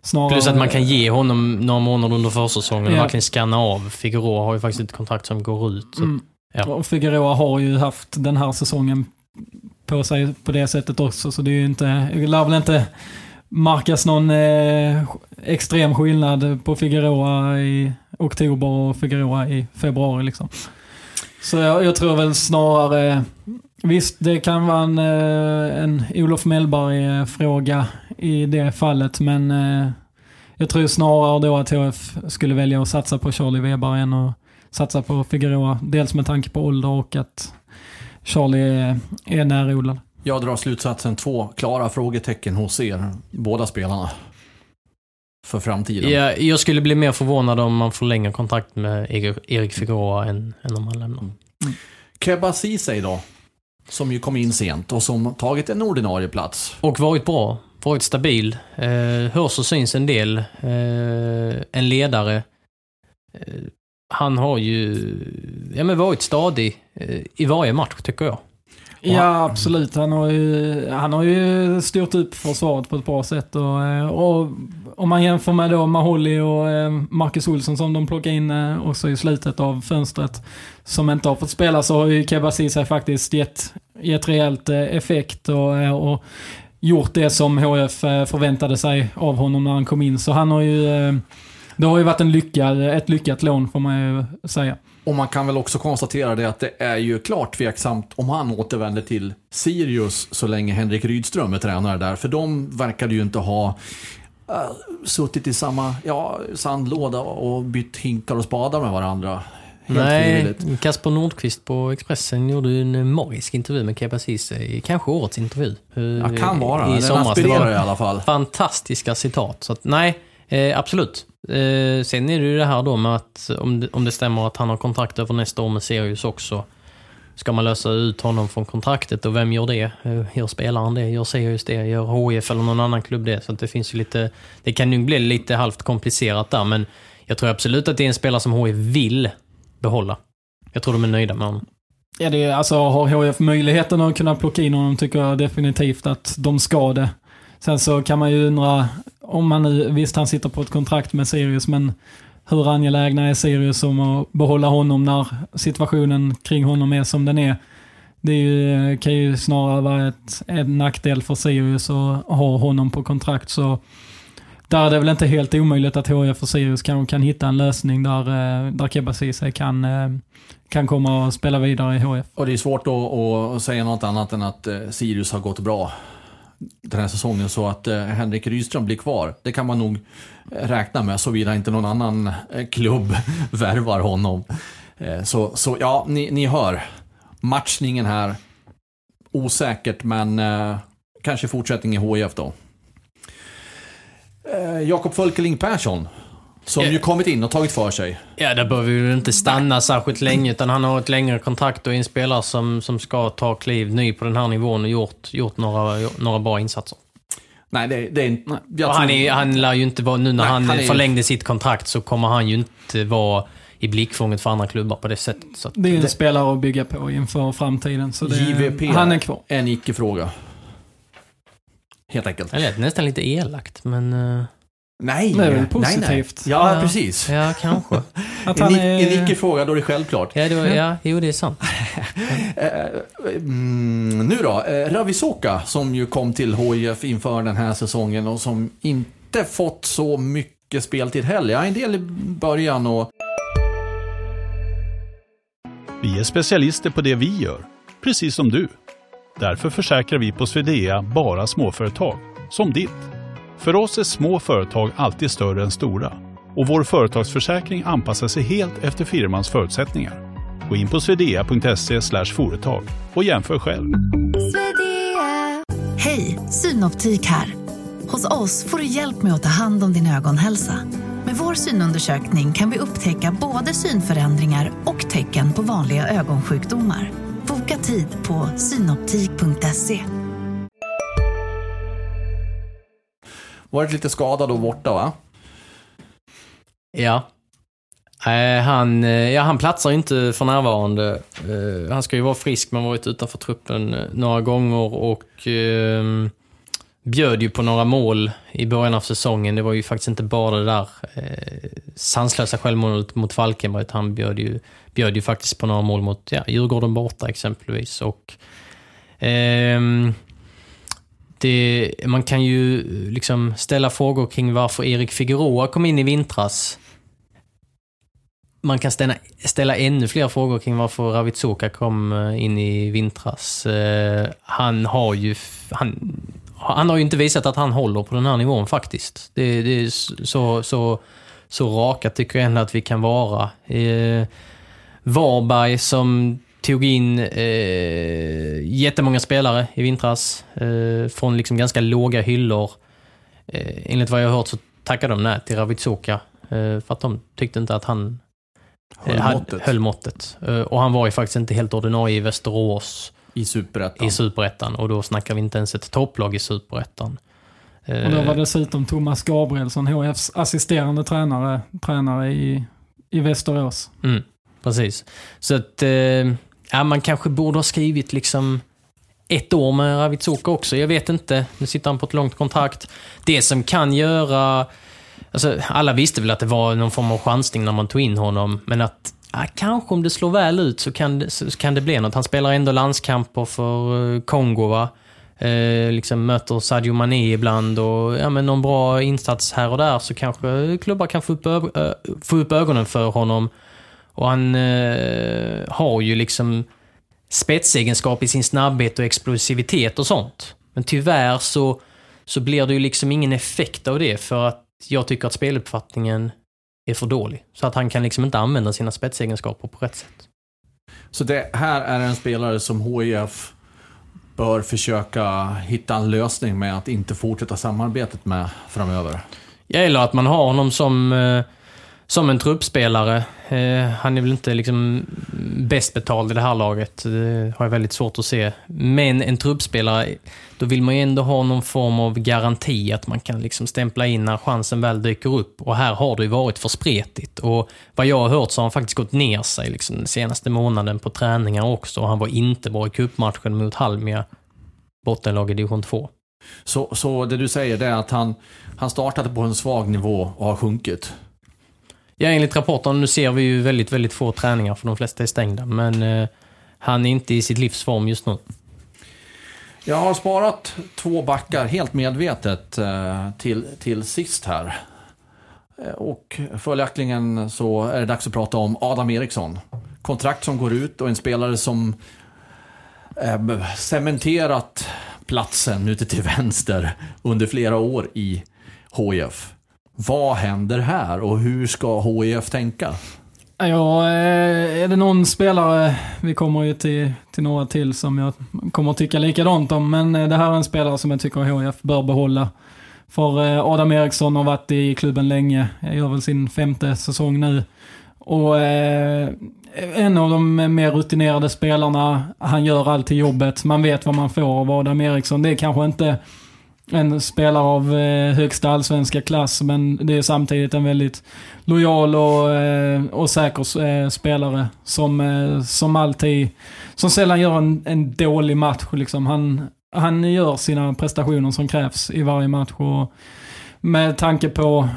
Snarare, Plus att man kan ge honom några månader under försäsongen och Ja. verkligen scanna av. Figueroa har ju faktiskt ett kontrakt som går ut. Så Mm. Ja. Och Figueroa har ju haft den här säsongen på sig på det sättet också. Så det är ju inte, det lär väl inte markas någon eh, extrem skillnad på Figueroa i oktober och Figueroa i februari. Liksom. Så jag, jag tror väl snarare, visst det kan vara en, eh, en Olof Mellberg-fråga i det fallet. Men eh, jag tror snarare då att HF skulle välja att satsa på Charlie Weber än att satsa på Figueroa. Dels med tanke på ålder och att Charlie är, är närodlad. Jag drar slutsatsen två klara frågetecken hos er, båda spelarna. För framtiden. Ja, jag skulle bli mer förvånad om man förlänger kontrakt med Erik- Figueroa än, än om han lämnar. Keba Ceesay då? Som ju kom in sent och som tagit en ordinarie plats. Och varit bra. Varit stabil. Eh, hörs och syns en del. Eh, en ledare. Eh, han har ju ja, men varit stadig eh, i varje match, tycker jag. Ja, absolut. Han har, ju, han har ju styrt upp försvaret på ett bra sätt. Och, eh, och om man jämför med då Maholi och eh, Marcus Olsson som de plockade in eh, också i slutet av fönstret, som inte har fått spela, så har ju Keba Ceesay faktiskt gett, gett rejält effekt och, och gjort det som HF förväntade sig av honom när han kom in. Så han har ju... Det har ju varit en lyckad, ett lyckat lån får man ju säga. Och man kan väl också konstatera det att det är ju klart tveksamt om han återvänder till Sirius så länge Henrik Rydström är tränare där. För de verkade ju inte ha uh, suttit i samma ja, sandlåda och bytt hinkar och spadar med varandra. Helt Nej, frivilligt. Kasper Nordqvist på Expressen gjorde ju en magisk intervju med Keba Ceesay. Kanske årets intervju. eh, Ja, kan vara. I somras. Det i alla fall. fantastiska citat. Så att, nej, eh, absolut. Eh, sen är det ju det här då med att om det, om det stämmer att han har kontrakt över nästa år med Sirius också. Ska man lösa ut honom från kontraktet och vem gör det? Eh, gör spelaren det? Gör Sirius det? Gör HIF eller någon annan klubb det? Så att det finns ju lite... Det kan ju bli lite halvt komplicerat där, men jag tror absolut att det är en spelare som HIF vill behålla. Jag tror de är nöjda med honom. Ja, det är, alltså har HIF möjligheten att kunna plocka in honom tycker jag definitivt att de ska det. Sen så kan man ju undra om man nu, visst han sitter på ett kontrakt med Sirius, men hur angelägna är Sirius om att behålla honom när situationen kring honom är som den är? Det är ju, kan ju snarare vara ett, en nackdel för Sirius att ha honom på kontrakt. Så där är det väl inte helt omöjligt att HIF och Sirius kan, kan hitta en lösning där, eh, där Kebba Ceesay kan, eh, kan komma och spela vidare i HIF. Och det är svårt att, att säga något annat än att eh, Sirius har gått bra den här säsongen så att eh, Henrik Rydström blir kvar. Det kan man nog eh, räkna med såvida inte någon annan eh, klubb värvar honom. Eh, så, så ja, ni, ni hör. Matchningen här. Osäkert men eh, kanske fortsättning i HIF då. Eh, Jakob Fölkeling Persson. Som ju kommit in och tagit för sig. Ja, där behöver vi ju inte stanna särskilt länge, utan han har ett längre kontrakt och är en spelare som, som ska ta kliv ny på den här nivån och gjort, gjort några, några bra insatser. Nej, det, det är inte... han, är, han lär ju inte vara, nu när Nej, han, han är förlängde sitt kontrakt så kommer han ju inte vara i blickfånget för andra klubbar på det sättet. Så att, Det är en Det- spelare att bygga på inför framtiden. Så det, JVP han är kvar. En icke-fråga. Helt enkelt. det lät nästan lite elakt, men... Nej! Det är väl nej, positivt. Nej. Ja, Ja. precis. Ja, kanske. Att En, han i- är, en icke-fråga, då är det självklart. Ja, det var, ja, jo, det är sant. Eh, mm, nu då, eh, Ravisoka som ju kom till HIF inför den här säsongen och som inte fått så mycket speltid heller. Ja, en del i början och... Vi är specialister på det vi gör, precis som du. Därför försäkrar vi på Swedea bara småföretag, som ditt. För oss är små företag alltid större än stora och vår företagsförsäkring anpassar sig helt efter firmans förutsättningar. Gå in på swedea.se företag och jämför själv. Hej, Synoptik här. Hos oss får du hjälp med att ta hand om din ögonhälsa. Med vår synundersökning kan vi upptäcka både synförändringar och tecken på vanliga ögonsjukdomar. Boka tid på synoptik.se. Varit lite skadad och borta va? Ja. Eh, han, eh, ja, han platsar inte för närvarande. Eh, han ska ju vara frisk, men varit utanför truppen eh, några gånger och eh, bjöd ju på några mål i början av säsongen. Det var ju faktiskt inte bara det där eh, sanslösa självmålet mot Falkenberg, utan han bjöd ju, bjöd ju faktiskt på några mål mot ja, Djurgården borta exempelvis. Och, eh, det, man kan ju liksom ställa frågor kring varför Erik Figueroa kom in i vintras. Man kan ställa, ställa ännu fler frågor kring varför Ravitsoka kom eh, in i vintras. Eh, Han har ju, han han har ju inte visat att han håller på den här nivån faktiskt. Det, det är så, så, så raka tycker jag ändå att vi kan vara. Eh, Varberg som tog in eh, jättemånga spelare i vintras eh, från liksom ganska låga hyllor. Eh, enligt vad jag har hört så tackade de nej till Ravitsoka eh, för att de tyckte inte att han Höll eh, hade- måttet. höll måttet. Eh, och han var ju faktiskt inte helt ordinarie i Västerås I Superettan. i Superettan och då snackar vi inte ens ett topplag i Superettan. Eh, Och då var dessutom Thomas Gabrielsson, HFs assisterande tränare, tränare i, i Västerås. Mm, precis. Så att, eh, ja, man kanske borde ha skrivit liksom ett år med Ravitsoka också. Jag vet inte. Nu sitter han på ett långt kontrakt. Det som kan göra... Alltså, alla visste väl att det var någon form av chansning när man tog in honom, men att ja, kanske om det slår väl ut så kan, det, så kan det bli något. Han spelar ändå landskamper för eh, Kongo, va? Eh, liksom möter Sadio Mané ibland och ja, men någon bra insats här och där så kanske klubbar kan få upp, ö- få upp ögonen för honom. Och han eh, har ju liksom spetsegenskap i sin snabbhet och explosivitet och sånt. Men tyvärr så, så blir det ju liksom ingen effekt av det för att jag tycker att speluppfattningen är för dålig. Så att han kan liksom inte använda sina spetsegenskaper på rätt sätt. Så det här är en spelare som HIF bör försöka hitta en lösning med att inte fortsätta samarbetet med framöver. Ja, eller att man har honom som, eh, som en truppspelare. Eh, han är väl inte liksom bäst betald i det här laget. Det har jag väldigt svårt att se. Men en truppspelare, då vill man ju ändå ha någon form av garanti att man kan liksom stämpla in när chansen väl dyker upp. Och här har det ju varit för spretigt. Och vad jag har hört så har han faktiskt gått ner sig liksom den senaste månaden på träningar också. Och han var inte bra i cupmatchen mot Halmia, bottenlag i division 2. Så, så det du säger det är att han, han startade på en svag nivå och har sjunkit. Ja, enligt rapporten, nu ser vi ju väldigt, väldigt få träningar för de flesta är stängda, men eh, han är inte i sitt livs form just nu. Jag har sparat två backar helt medvetet eh, till, till sist här. Eh, och följaktligen så är det dags att prata om Adam Eriksson. Kontrakt som går ut och en spelare som eh, cementerat platsen ute till vänster under flera år i HIF. Vad händer här och hur ska HIF tänka? Ja, eh, är det någon spelare, vi kommer ju till, till några till som jag kommer att tycka likadant om, men eh, det här är en spelare som jag tycker HIF bör behålla. För eh, Adam Eriksson har varit i klubben länge, jag gör väl sin femte säsong nu. Och eh, en av de mer rutinerade spelarna, han gör alltid jobbet, man vet vad man får av Adam Eriksson. Det är kanske inte en spelare av eh, högsta allsvenska klass, men det är samtidigt en väldigt lojal och, eh, och säker eh, spelare som, eh, som alltid, som sällan gör en, en dålig match. Liksom. Han, han gör sina prestationer som krävs i varje match och med tanke på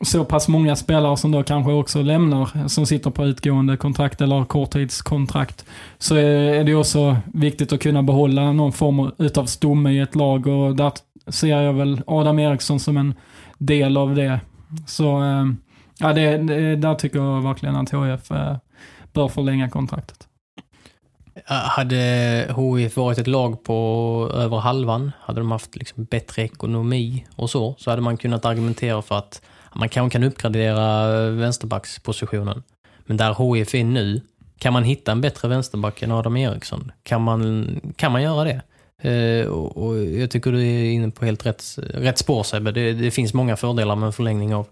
så pass många spelare som då kanske också lämnar, som sitter på utgående kontrakt eller korttidskontrakt, så är det ju också viktigt att kunna behålla någon form utav stomme i ett lag och där ser jag väl Adam Eriksson som en del av det. Så eh, ja, det, det, där tycker jag verkligen att HIF eh, bör förlänga kontraktet. Hade HIF varit ett lag på över halvan, hade de haft liksom bättre ekonomi och så, så hade man kunnat argumentera för att man kanske kan uppgradera eh, vänsterbackspositionen. Men där HIF är nu, kan man hitta en bättre vänsterback än Adam Eriksson? Kan man, kan man göra det? Eh, och, och jag tycker du är inne på helt rätt, rätt spår Sebbe. Det, det finns många fördelar med en förlängning av,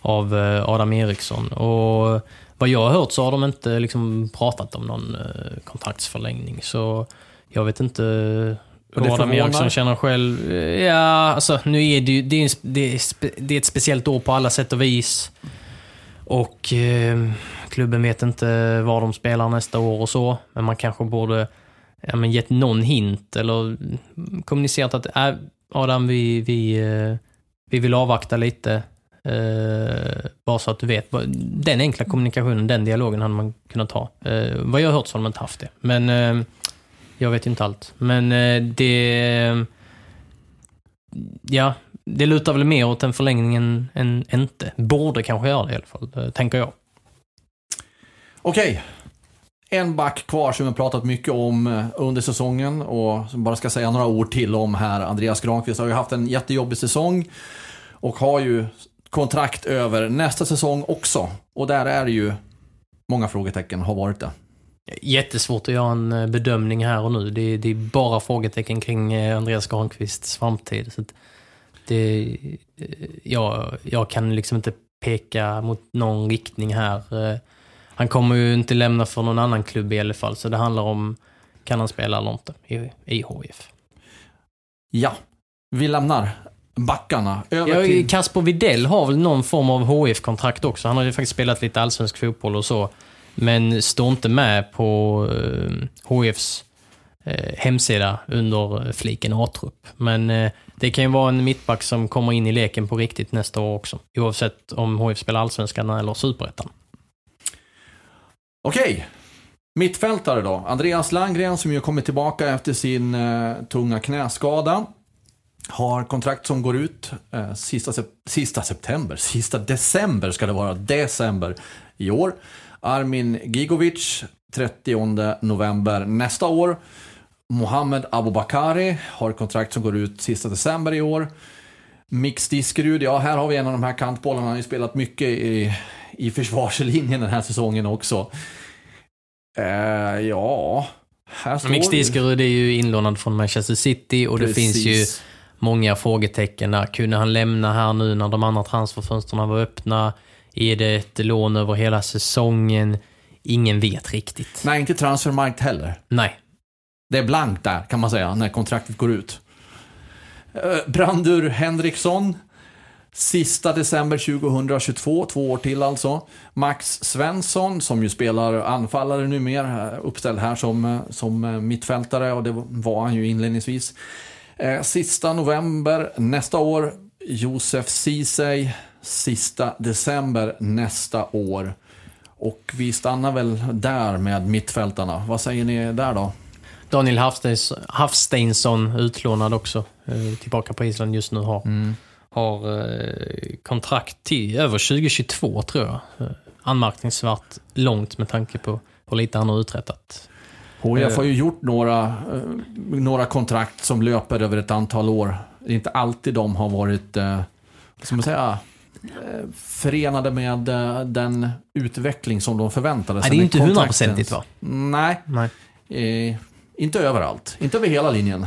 av eh, Adam Eriksson. Och vad jag har hört så har de inte liksom pratat om någon eh, kontraktsförlängning. Så jag vet inte och det Adam? Eriksson känner själv. Eh, Ja, alltså nu är det ju det är, en det är, det är ett speciellt år på alla sätt och vis. Och eh, klubben vet inte var de spelar nästa år och så. Men man kanske borde ja, men gett någon hint eller kommunicerat att äh, Adam, vi, vi, eh, vi vill avvakta lite. Eh, bara så att du vet. Den enkla kommunikationen, den dialogen hade man kunnat ha. Eh, vad jag har hört så har de inte haft det. Men eh, jag vet ju inte allt. Men eh, det... Ja, det lutar väl mer åt en förlängning än, än inte. Borde kanske göra det i alla fall, eh, tänker jag. Okej, en back kvar som vi har pratat mycket om eh, under säsongen och som bara ska säga några ord till om här. Andreas Granqvist har ju haft en jättejobbig säsong och har ju kontrakt över nästa säsong också. Och där är det ju många frågetecken, har varit det. Jättesvårt att göra en eh, bedömning här och nu. Det är, det är bara frågetecken kring eh, Andreas Granqvists framtid. Så det, eh, jag, jag kan liksom inte peka mot någon riktning här. Han kommer ju inte lämna för någon annan klubb i alla fall, så det handlar om kan han spela eller inte i, i HIF. Ja, vi lämnar backarna. Över Ja, till... Kasper Videll har väl någon form av HIF-kontrakt också. Han har ju faktiskt spelat lite allsvensk fotboll och så. Men står inte med på eh, HFs HIFs eh, hemsida under eh, fliken A-trupp. Men det kan ju vara en mittback som kommer in i leken på riktigt nästa år också. Oavsett om HIF spelar allsvenskan eller superettan. Okej. Mittfältare då. Andreas Landgren som ju kommit tillbaka efter sin eh, tunga knäskada. Har kontrakt som går ut eh, sista, sep- sista september, sista december ska det vara, december i år. Armin Gigovic, 30 november nästa år. Mohamed Abubakari har kontrakt som går ut sista december i år. Mix Diskerud, ja här har vi en av de här kantbollarna. Han har ju spelat mycket i, i försvarslinjen den här säsongen också. Eh, ja, här står Mix. Diskerud är ju inlånad från Manchester City och det Precis. finns ju många frågetecken där. Kunde han lämna här nu när de andra transferfönstren var öppna? Är det ett lån över hela säsongen? Ingen vet riktigt. Nej, inte transfermarkt heller. Nej. Det är blankt där kan man säga när kontraktet går ut. Eh, Brandur Henriksson. Sista december 2022, två år till alltså. Max Svensson, som ju spelar anfallare numera, uppställd här som, eh, som eh, mittfältare och det var han ju inledningsvis. Eh, Sista november nästa år, Josef Ceesay. Sista december nästa år. Och vi stannar väl där med mittfältarna. Vad säger ni där då? Daniel Hafsteins- Hafsteinsson, utlånad också, eh, tillbaka på Island just nu, har, har eh, kontrakt till över 2022 tror jag. Eh, Anmärkningsvärt långt med tanke på hur lite han har uträttat. HIF har ju gjort några, några kontrakt som löper över ett antal år. Det är inte alltid de har varit, vad ska man säga, förenade med eh, den utveckling som de förväntade sig. Nej, det är inte hundraprocentigt va? Nej, Nej. eh, inte överallt. Inte över hela linjen.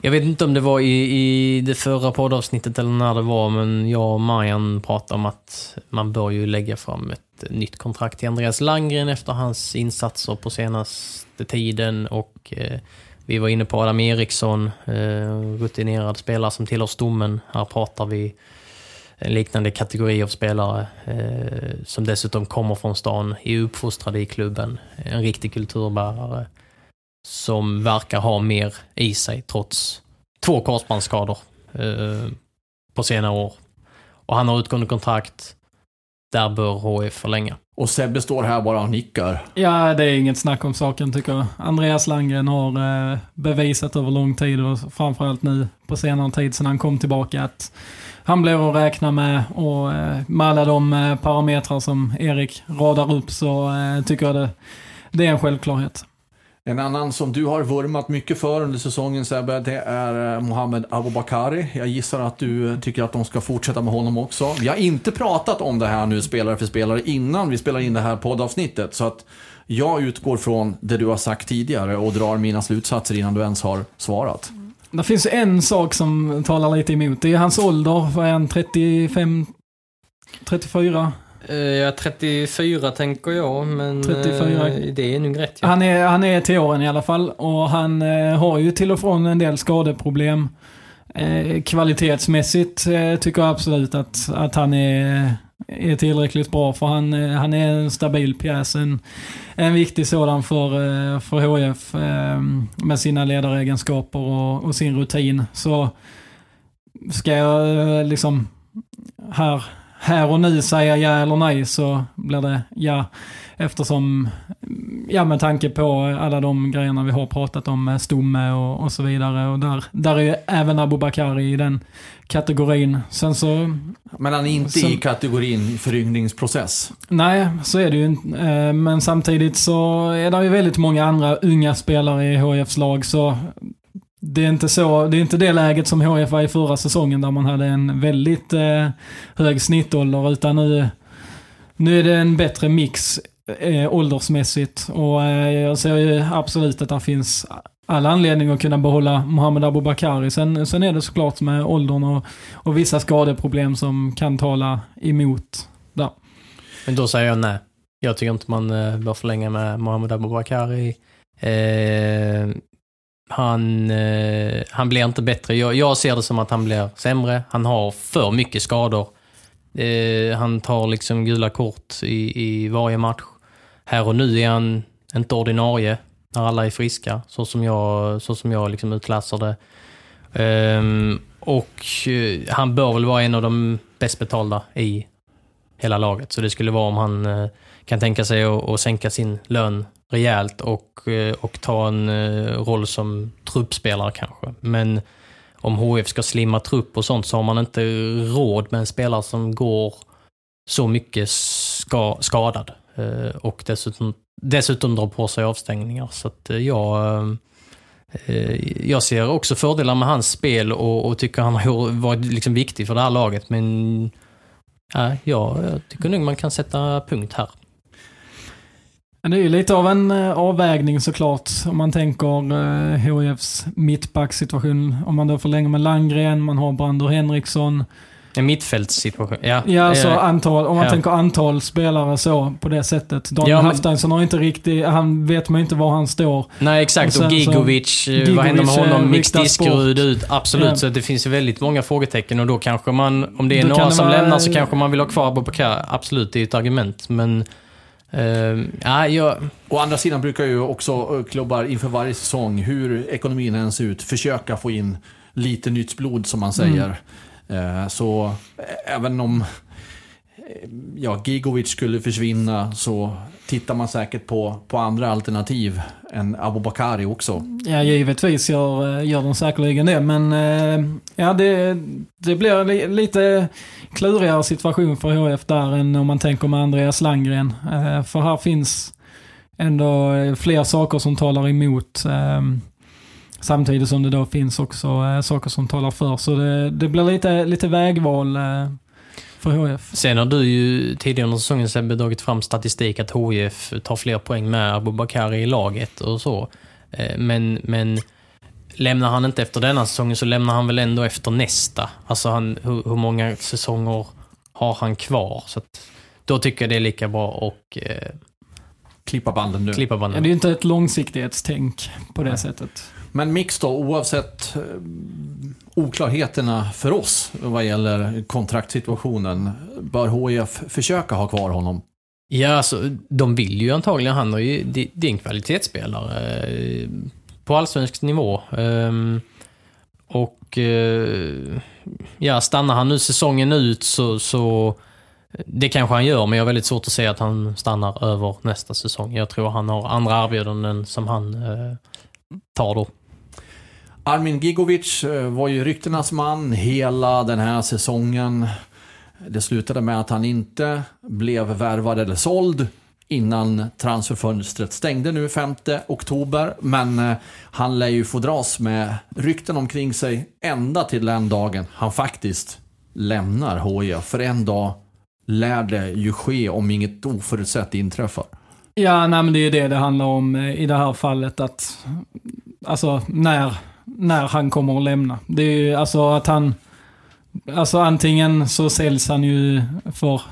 Jag vet inte om det var i, i det förra poddavsnittet eller när det var, men jag och Marian pratade om att man bör ju lägga fram ett nytt kontrakt till Andreas Landgren efter hans insatser på senaste tiden och eh, vi var inne på Adam Eriksson, eh, rutinerad spelare som tillhör stommen. Här pratar vi en liknande kategori av spelare eh, som dessutom kommer från stan, är uppfostrade i klubben, en riktig kulturbärare som verkar ha mer i sig trots två korsbandsskador eh, på senare år. Och han har utgående kontrakt. Där bör HF förlänga. Och Sebbe står här bara och nickar. Ja, det är inget snack om saken tycker jag. Andreas Landgren har eh, bevisat över lång tid och framförallt nu på senare tid sedan han kom tillbaka att han blir att räkna med och eh, med alla de eh, parametrar som Erik radar upp så eh, tycker jag det, det är en självklarhet. En annan som du har vurmat mycket för under säsongen Sebbe, det är Mohamed Abubakari. Jag gissar att du tycker att de ska fortsätta med honom också. Vi har inte pratat om det här nu spelare för spelare innan vi spelar in det här poddavsnittet. Så att jag utgår från det du har sagt tidigare och drar mina slutsatser innan du ens har svarat. Det finns en sak som talar lite emot. Det är hans ålder. Vad är han? 35? 34? Eh, Ja, 34 tänker jag, men 34. eh, det är nog rätt. Ja. Han är, han är till åren i alla fall och han eh, har ju till och från en del skadeproblem. Eh, kvalitetsmässigt eh, tycker jag absolut att, att han är, är tillräckligt bra för han, eh, han är en stabil pjäs. En, en viktig sådan för, eh, för HF ehm, med sina ledaregenskaper och, och sin rutin. Så ska jag eh, liksom här, här och nu säga ja eller nej så blir det ja. Eftersom Ja, med tanke på alla de grejerna vi har pratat om med Stomme och, och så vidare. Och där, där är ju även Abubakari i den kategorin. Sen så... Men han är inte Sen- i kategorin föryngringsprocess. Nej, så är det ju inte. Eh, Men samtidigt så är det ju väldigt många andra unga spelare i HFs lag. Så det är inte så, det är inte det läget som HF var i förra säsongen där man hade en väldigt eh, hög snittålder. Utan nu, nu är det en bättre mix eh, åldersmässigt. Och eh, jag ser ju absolut att det finns all anledning att kunna behålla Mohamed Abubakari. Sen, sen är det såklart med åldern och, och vissa skadeproblem som kan tala emot där. Men då säger jag nej. Jag tycker inte man eh, bör förlänga med Mohamed Abubakari. Eh, han, eh, han blir inte bättre. Jag, jag ser det som att han blir sämre. Han har för mycket skador. Eh, han tar liksom gula kort i, i varje match. Här och nu är han inte ordinarie när alla är friska, så som jag, så som jag liksom utläser det. Eh, och eh, han bör väl vara en av de bäst betalda i hela laget. Så det skulle vara om han eh, kan tänka sig att, att sänka sin lön rejält och, eh, och ta en eh, roll som truppspelare kanske. Men om HF ska slimma trupp och sånt så har man inte råd med en spelare som går så mycket ska, skadad. Eh, och dessutom, dessutom drar på sig avstängningar. Så att jag, jag ser också fördelar med hans spel och, och tycker han har varit liksom viktig för det här laget. Men ja, jag tycker nog man kan sätta punkt här. Men Det är ju lite av en eh, avvägning såklart. Om man tänker eh, HIFs mittbacksituation. Om man då förlänger med Landgren, man har Brandur Henriksson. En mittfältssituation. Ja, Ja, alltså eh, antal, om man ja. tänker antal spelare så på det sättet. Daniel Ja, men- Halfdansson har inte riktigt, han vet man inte var han står. Nej, exakt. Och Och, så- Gigovic, eh, Gigovic, vad händer med eh, honom? Mix Diskerud ut. Absolut, Ja. så det finns väldigt många frågetecken och då kanske man, om det är Då några som vara- lämnar så kanske man vill ha kvar Abubakar. Absolut, det är ett argument. Men, eh, ja, jag, Å andra sidan brukar ju också eh, klubbar inför varje säsong, hur ekonomin än ser ut, försöka få in lite nytt blod som man säger. Eh, Så eh, även om ja, Gigovic skulle försvinna så tittar man säkert på, på andra alternativ än Abubakari också. Ja, givetvis gör, eh, gör de säkerligen det, men eh, ja, det, det blir li, lite klurigare situation för HF där än om man tänker med Andreas Landgren. Eh, för här finns ändå fler saker som talar emot. Ehm, samtidigt som det då finns också saker som talar för. Så det, det blir lite, lite vägval för HF. sen har du ju tidigare under säsongen Sebbe dragit fram statistik att HIF tar fler poäng med Abubakar i laget och så. Eh, Men, men lämnar han inte efter denna säsongen så lämnar han väl ändå efter nästa. Alltså han, hur, hur många säsonger har han kvar? Så att, då tycker jag det är lika bra att eh, Klippa banden nu. klippa Ja, banden. det är ju inte ett långsiktighetstänk på det sättet. Men Mix då, oavsett eh, oklarheterna för oss vad gäller kontraktssituationen, bör HIF försöka ha kvar honom? Ja, alltså, de vill ju antagligen. Han har ju, det, det är en kvalitetsspelare eh, på allsvensk nivå. Ehm, och eh, ja, stannar han nu säsongen ut så, så det kanske han gör, men jag har väldigt svårt att se att han stannar över nästa säsong. Jag tror han har andra erbjudanden som han eh, tar då. Armin Gigovic eh, var ju ryktenas man hela den här säsongen. Det slutade med att han inte blev värvad eller såld innan transferfönstret stängde nu 5 oktober. Men eh, han lär ju få dras med rykten omkring sig ända till den dagen han faktiskt lämnar HIF. För en dag lär det ju ske om inget oförutsett inträffar. Ja, nej men det är ju det det handlar om eh, i det här fallet. att Alltså när, när han kommer att lämna. Det är ju alltså att han... Alltså antingen så säljs han ju för,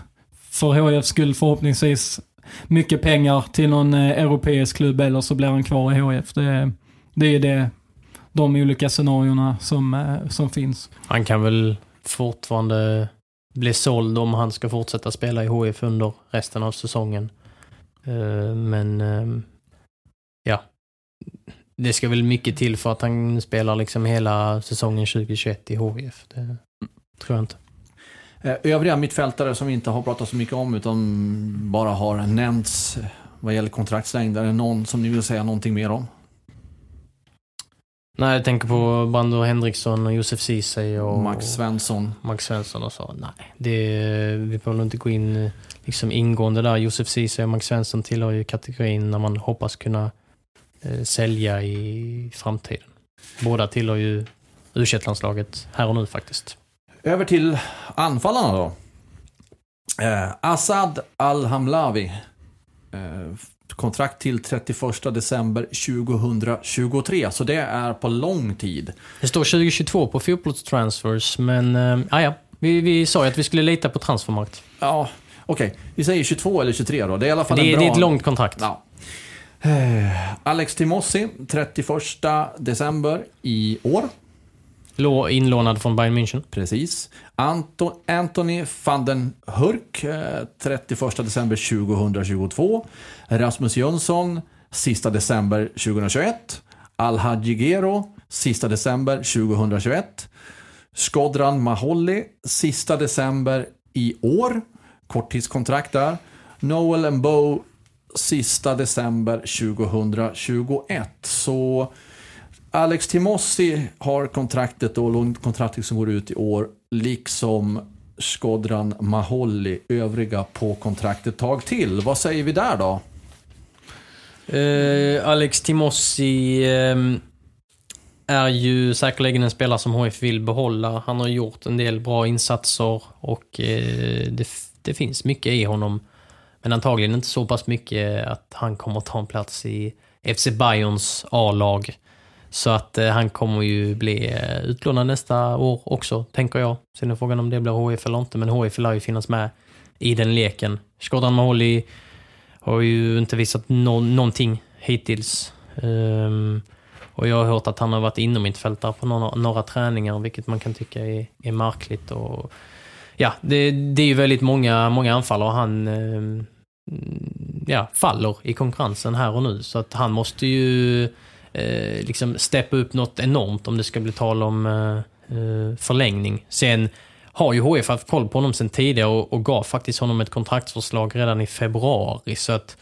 för HIFs skull förhoppningsvis mycket pengar till någon eh, europeisk klubb eller så blir han kvar i HIF. Det, det är det, de olika scenarierna som, eh, som finns. Han kan väl fortfarande bli såld om han ska fortsätta spela i HIF under resten av säsongen. Eh, men ehm, ja, det ska väl mycket till för att han spelar liksom hela säsongen 2021 i HIF. Det tror jag inte. Eh, Övriga mittfältare som vi inte har pratat så mycket om utan bara har nämnts vad gäller kontraktslängd? Är det någon som ni vill säga någonting mer om? Nej, jag tänker på Brando Henriksson och Josef Ceesay och Max Svensson. Max Svensson och så. Nej, det, vi behöver inte gå in liksom ingående där. Josef Ceesay och Max Svensson tillhör ju kategorin när man hoppas kunna sälja i framtiden. Båda tillhör ju u landslaget här och nu faktiskt. Över till anfallarna då. Eh, Assad Al-Hamlavi. Eh, kontrakt till 31 december 2023, så det är på lång tid. Det står 2022 på fotbollstransfers, men äh, ja, vi, vi sa ju att vi skulle lita på transfermarkt. Ja, okej. Okay. Vi säger 22 eller 23 då. Det är i alla fall det, en bra... Det är ett långt kontrakt. Ja. Eh, Alex Timossi, 31 december i år. Inlånad från Bayern München. Precis. Anton, Anthony van den Hurk, 31 eh, december 2022. Rasmus Jönsson, sista december 2021. Al-Hajigero, sista december 2021. Skodran Maholli, sista december i år. Korttidskontrakt där. Noel Mbow, sista december 2021. Så Alex Timossi har kontraktet och kontraktet som går ut i år, liksom Skodran Maholli, övriga på kontraktet tag till. Vad säger vi där då? Eh, Alex Timossi eh, är ju säkerligen en spelare som HF vill behålla. Han har gjort en del bra insatser och eh, det, det, finns mycket i honom. Men antagligen inte så pass mycket att han kommer ta en plats i FC Bayerns A-lag. Så att eh, han kommer ju bli eh, utlånad nästa år också, tänker jag. Sen är frågan om det blir HF eller inte, men HF lär ju finnas med i den leken. Shkodran Maholi har ju inte visat no någonting hittills. Um, och jag har hört att han har varit inom mittfältare på några, några träningar, vilket man kan tycka är, är märkligt. Och, ja, det, det är ju väldigt många, många anfallare och han ehm, ja, faller i konkurrensen här och nu. Så att han måste ju eh, liksom steppa upp något enormt om det ska bli tal om eh, eh förlängning. Sen har ju HF haft koll på honom sen tidigare och, och gav faktiskt honom ett kontraktsförslag redan i februari. Så att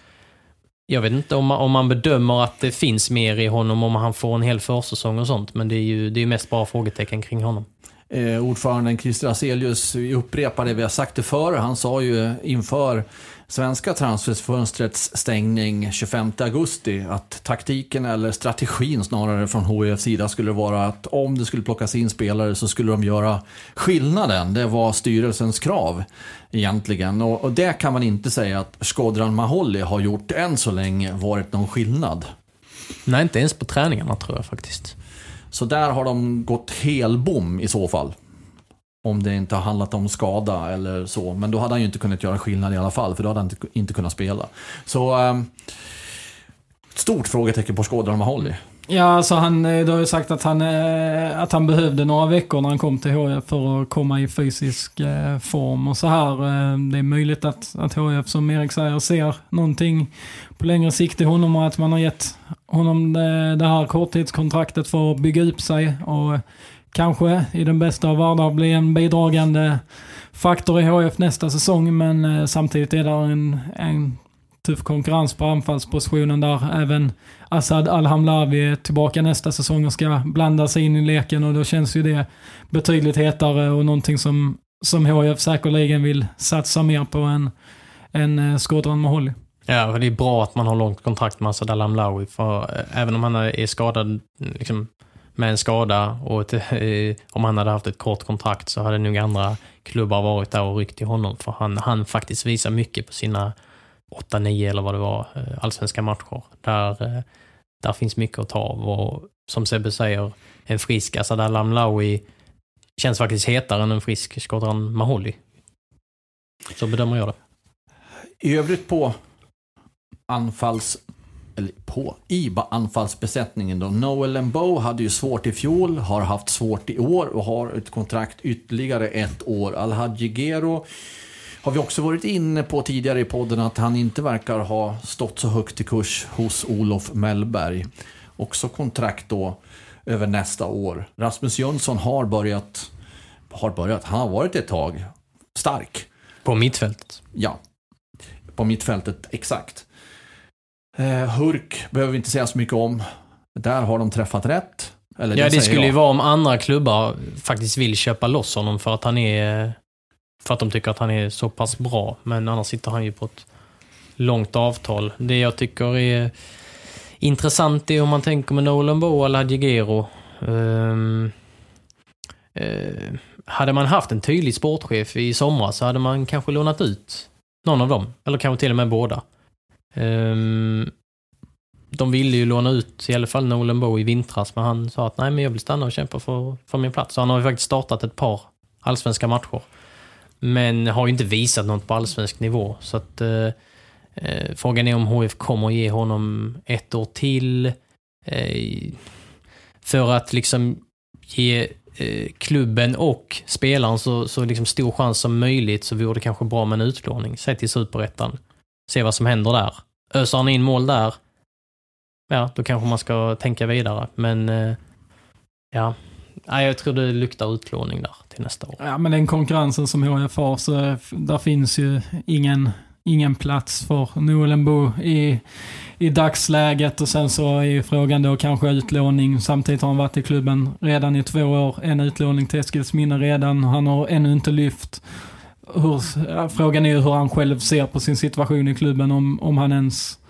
jag vet inte om man, om man bedömer att det finns mer i honom, om han får en hel försäsong och sånt. Men det är ju det är mest bara frågetecken kring honom. Eh, ordföranden Christer Aselius upprepar det vi har sagt det före. Han sa ju inför svenska transferfönstrets stängning 25 augusti att taktiken eller strategin snarare från HIFs sida skulle vara att om det skulle plockas in spelare så skulle de göra skillnaden. Det var styrelsens krav egentligen och, och det kan man inte säga att Skodran Maholli har gjort än så länge varit någon skillnad. Nej, inte ens på träningarna tror jag faktiskt. Så där har de gått helbom i så fall. Om det inte har handlat om skada eller så. Men då hade han ju inte kunnat göra skillnad i alla fall, för då hade han inte, inte kunnat spela. Så... Eh, stort frågetecken på skådaren Maholi. Ja, alltså han, eh, du har ju sagt att han, eh, att han behövde några veckor när han kom till HF för att komma i fysisk eh, form och så här. Ehm, det är möjligt att, att HF, som Erik säger, ser någonting på längre sikt i honom och att man har gett honom det, det här korttidskontraktet för att bygga upp sig och kanske i den bästa av världar bli en bidragande faktor i HF nästa säsong. Men eh, samtidigt är det en, en tuff konkurrens på anfallspositionen där även Assad Alhamlavi är tillbaka nästa säsong och ska blanda sig in i leken och då känns ju det betydligt hetare och någonting som, som HF säkerligen vill satsa mer på än, än eh, Skådran Maholi. Ja, det är bra att man har långt kontrakt med Asadal Hamlaoui. för eh, även om han är skadad liksom, med en skada och ett, om han hade haft ett kort kontrakt så hade nog andra klubbar varit där och ryckt i honom. För han, han faktiskt visar mycket på sina 8-9 eller vad det var, eh, allsvenska matcher. Där, eh, där finns mycket att ta av och som Sebbe säger, en frisk Asad Al-Amlawi känns faktiskt hetare än en frisk Skodran Maholi. Så bedömer jag det. I övrigt på anfalls eller på IBA-anfallsbesättningen då. Noel Lembo hade ju svårt i fjol, har haft svårt i år och har ett kontrakt ytterligare ett år. Alhaji Gero har vi också varit inne på tidigare i podden att han inte verkar ha stått så högt i kurs hos Olof Mellberg. Också kontrakt då över nästa år. Rasmus Jönsson har börjat, har börjat, han har varit ett tag stark. På mittfältet? Ja, på mittfältet exakt. Eh, Hurk behöver vi inte säga så mycket om. Där har de träffat rätt. Eller Ja, det säger skulle ju jag. vara om andra klubbar faktiskt vill köpa loss honom för att han är... För att de tycker att han är så pass bra. Men annars sitter han ju på ett långt avtal. Det jag tycker är intressant är om man tänker med Nolan Bo eller Adjegero. Um, eh, hade man haft en tydlig sportchef i somras så hade man kanske lånat ut någon av dem. Eller kanske till och med båda. Um, de ville ju låna ut i alla fall Nolan Bo i vintras, men han sa att nej, men jag vill stanna och kämpa för, för min plats. Så han har ju faktiskt startat ett par allsvenska matcher. Men har ju inte visat något på allsvensk nivå. Så att eh, eh frågan är om HF kommer ge honom ett år till. Eh, för att liksom ge eh, klubben och spelaren så, så liksom stor chans som möjligt så vore det kanske bra med en utlåning. Säg till Superettan. Se vad som händer där. Öser han in mål där, ja, då kanske man ska tänka vidare. Men eh, ja, Nej, jag tror det luktar utlåning där till nästa år. Ja, men den konkurrensen som HIF har, så eh, där finns ju ingen, ingen plats för Nolenbo i, i dagsläget. Och sen så är ju frågan då kanske utlåning. Samtidigt har han varit i klubben redan i två år. En utlåning till Eskilsminne redan. Han har ännu inte lyft. Hur, frågan är ju hur han själv ser på sin situation i klubben. Om, om han ens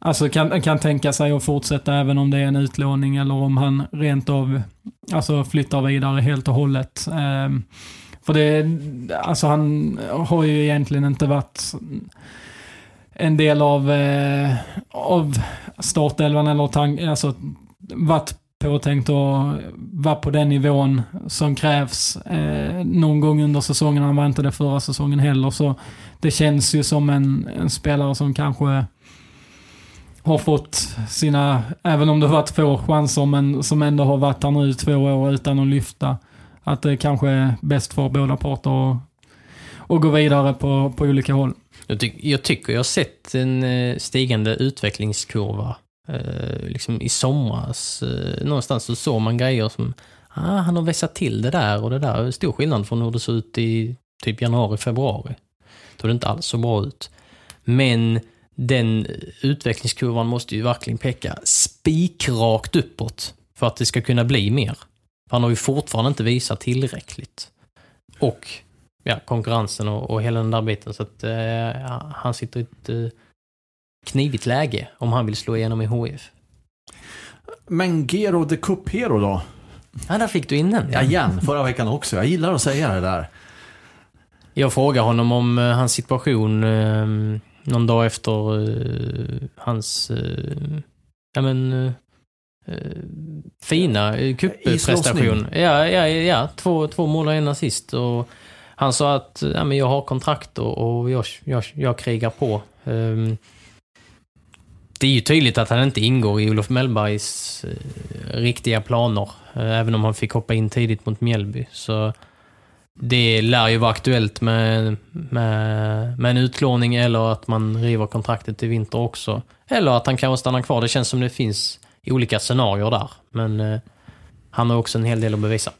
Alltså kan, kan tänka sig att fortsätta även om det är en utlåning eller om han rent av alltså flyttar vidare helt och hållet. Eh, för det, alltså han har ju egentligen inte varit en del av, eh, av startelvan eller tank, alltså varit påtänkt att vara på den nivån som krävs eh, någon gång under säsongen. Han var inte det förra säsongen heller, så det känns ju som en, en spelare som kanske har fått sina, även om det har varit få chanser, men som ändå har varit här nu i två år utan att lyfta. Att det kanske är bäst för båda parter att, att gå vidare på, på olika håll. Jag, ty jag tycker jag har sett en eh, stigande utvecklingskurva. Eh, liksom i somras, eh, någonstans så såg man grejer som ah, han har vässat till det där och det där. Stor skillnad från hur det såg ut i typ januari, februari. Då det inte alls så bra ut. Men den utvecklingskurvan måste ju verkligen peka spikrakt uppåt för att det ska kunna bli mer. För han har ju fortfarande inte visat tillräckligt. Och ja, konkurrensen och, och hela den där biten. Så att eh, han sitter i ett eh, knivigt läge om han vill slå igenom i HIF. Men Gero the Cup Hero då? Ja, där fick du in den. Ja, igen, förra veckan också. Jag gillar att säga det där. Jag frågade honom om eh, hans situation eh, någon dag efter eh, hans eh, ja, men, eh, eh, fina cupprestation. Ja, ja, ja. Två, två mål och en assist. Och han sa att ja, men jag har kontrakt och, och jag, jag, jag krigar på. Det är ju tydligt att han inte ingår i Olof Mellbergs eh, riktiga planer. Eh, även om han fick hoppa in tidigt mot Mjällby. Så det lär ju vara aktuellt med, med, med en utlåning eller att man river kontraktet i vinter också. Eller att han kanske stannar kvar. Det känns som det finns olika scenarier där. Men eh, han har också en hel del att bevisa.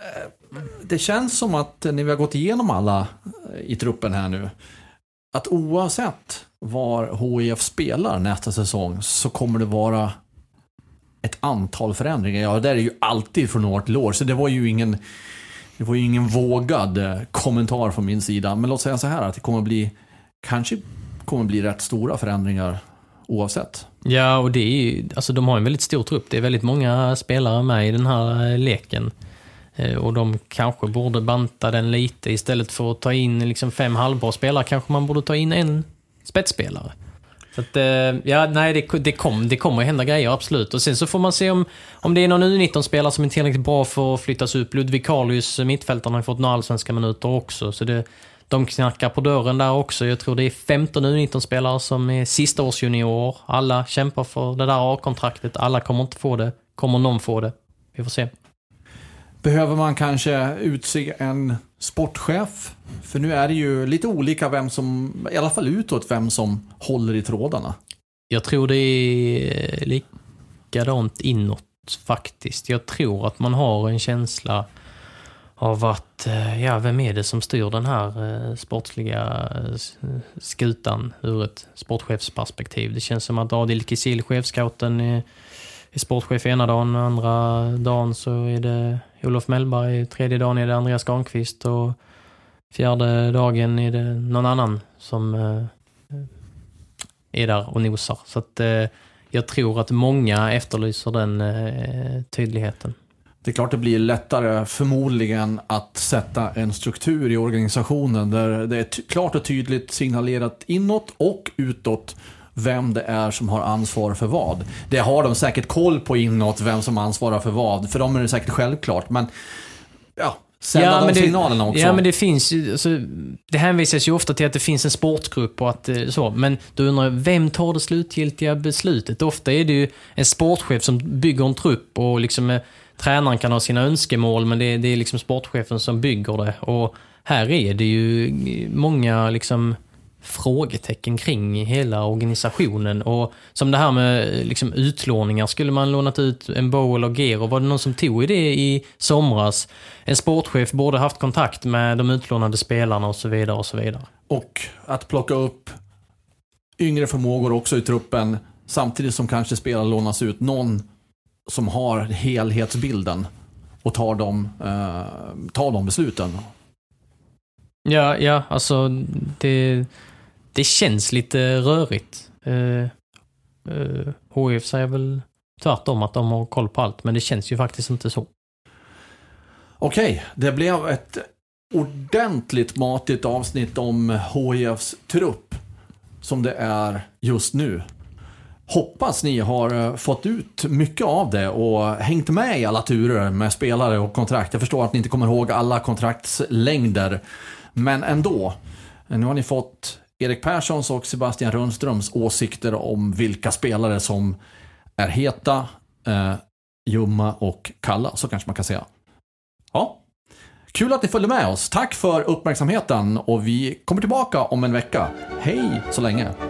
Eh, det känns som att när vi har gått igenom alla i truppen här nu, att oavsett var HIF spelar nästa säsong så kommer det vara ett antal förändringar. Ja, det där är ju alltid från år till år, så det var ju ingen, det var ju ingen vågad eh, kommentar från min sida. Men låt säga så här att det kommer bli, kanske kommer bli rätt stora förändringar oavsett. Ja, och det är ju, alltså de har en väldigt stor trupp. Det är väldigt många spelare med i den här eh, leken. Eh, och de kanske borde banta den lite istället för att ta in liksom fem halvbra spelare. Kanske man borde ta in en spetsspelare. Så att, eh, ja, nej, det, det, kom, det kommer hända grejer, absolut. Och sen så får man se om, om det är någon U19-spelare som är tillräckligt bra för att flyttas upp. Ludvig Kalius, eh, mittfältaren, har fått några allsvenska minuter också. Så det, de knackar på dörren där också. Jag tror det är 15 U19-spelare som är sista års juniorer. Alla kämpar för det där A-kontraktet. Alla kommer inte få det. Kommer någon få det? Vi får se. Behöver man kanske utse en sportchef? För nu är det ju lite olika vem som, i alla fall utåt, vem som håller i trådarna. Jag tror det är likadant inåt faktiskt. Jag tror att man har en känsla av att, eh, ja vem är det som styr den här eh, sportsliga eh, skutan ur ett sportchefsperspektiv? Det känns som att Adil Kisil, chefscouten, är, är sportchef ena dagen, andra dagen så är det Olof Mellberg, tredje dagen är det Andreas Granqvist och fjärde dagen är det någon annan som eh, är där och nosar. Så att eh, jag tror att många efterlyser den eh, tydligheten. Det är klart det blir lättare förmodligen att sätta en struktur i organisationen där det är klart och tydligt signalerat inåt och utåt vem det är som har ansvar för vad. Det har de säkert koll på inåt, vem som ansvarar för vad. För dem är det säkert självklart. Men ja, sända de men det, signalerna också. Ja, men det finns ju, alltså, det hänvisas ju ofta till att det finns en sportgrupp och att eh, så, men då undrar jag, vem tar det slutgiltiga beslutet? Ofta är det ju en sportchef som bygger en trupp och liksom eh, tränaren kan ha sina önskemål, men det, det är liksom sportchefen som bygger det. Och här är det ju många liksom frågetecken kring hela organisationen. Och som det här med liksom utlåningar, skulle man lånat ut en Bowl och Gero, var det någon som tog i det i somras? En sportchef borde haft kontakt med de utlånade spelarna och så vidare och så vidare. Och att plocka upp yngre förmågor också i truppen samtidigt som kanske spelare lånas ut. Någon som har helhetsbilden och tar de, eh, tar de besluten. Ja, ja, alltså det, det känns lite rörigt. Eh, eh, uh, HIF säger väl tvärtom att de har koll på allt, men det känns ju faktiskt inte så. Okej, det blev ett ordentligt matigt avsnitt om HIFs trupp som det är just nu. Hoppas ni har eh, fått ut mycket av det och hängt med i alla turer med spelare och kontrakt. Jag förstår att ni inte kommer ihåg alla kontraktslängder, men ändå. Nu har ni fått Erik Perssons och Sebastian Rundströms åsikter om vilka spelare som är heta, eh, ljumma och kalla, så kanske man kan säga. Ja, kul att ni följde med oss. Tack för uppmärksamheten och vi kommer tillbaka om en vecka. Hej så länge!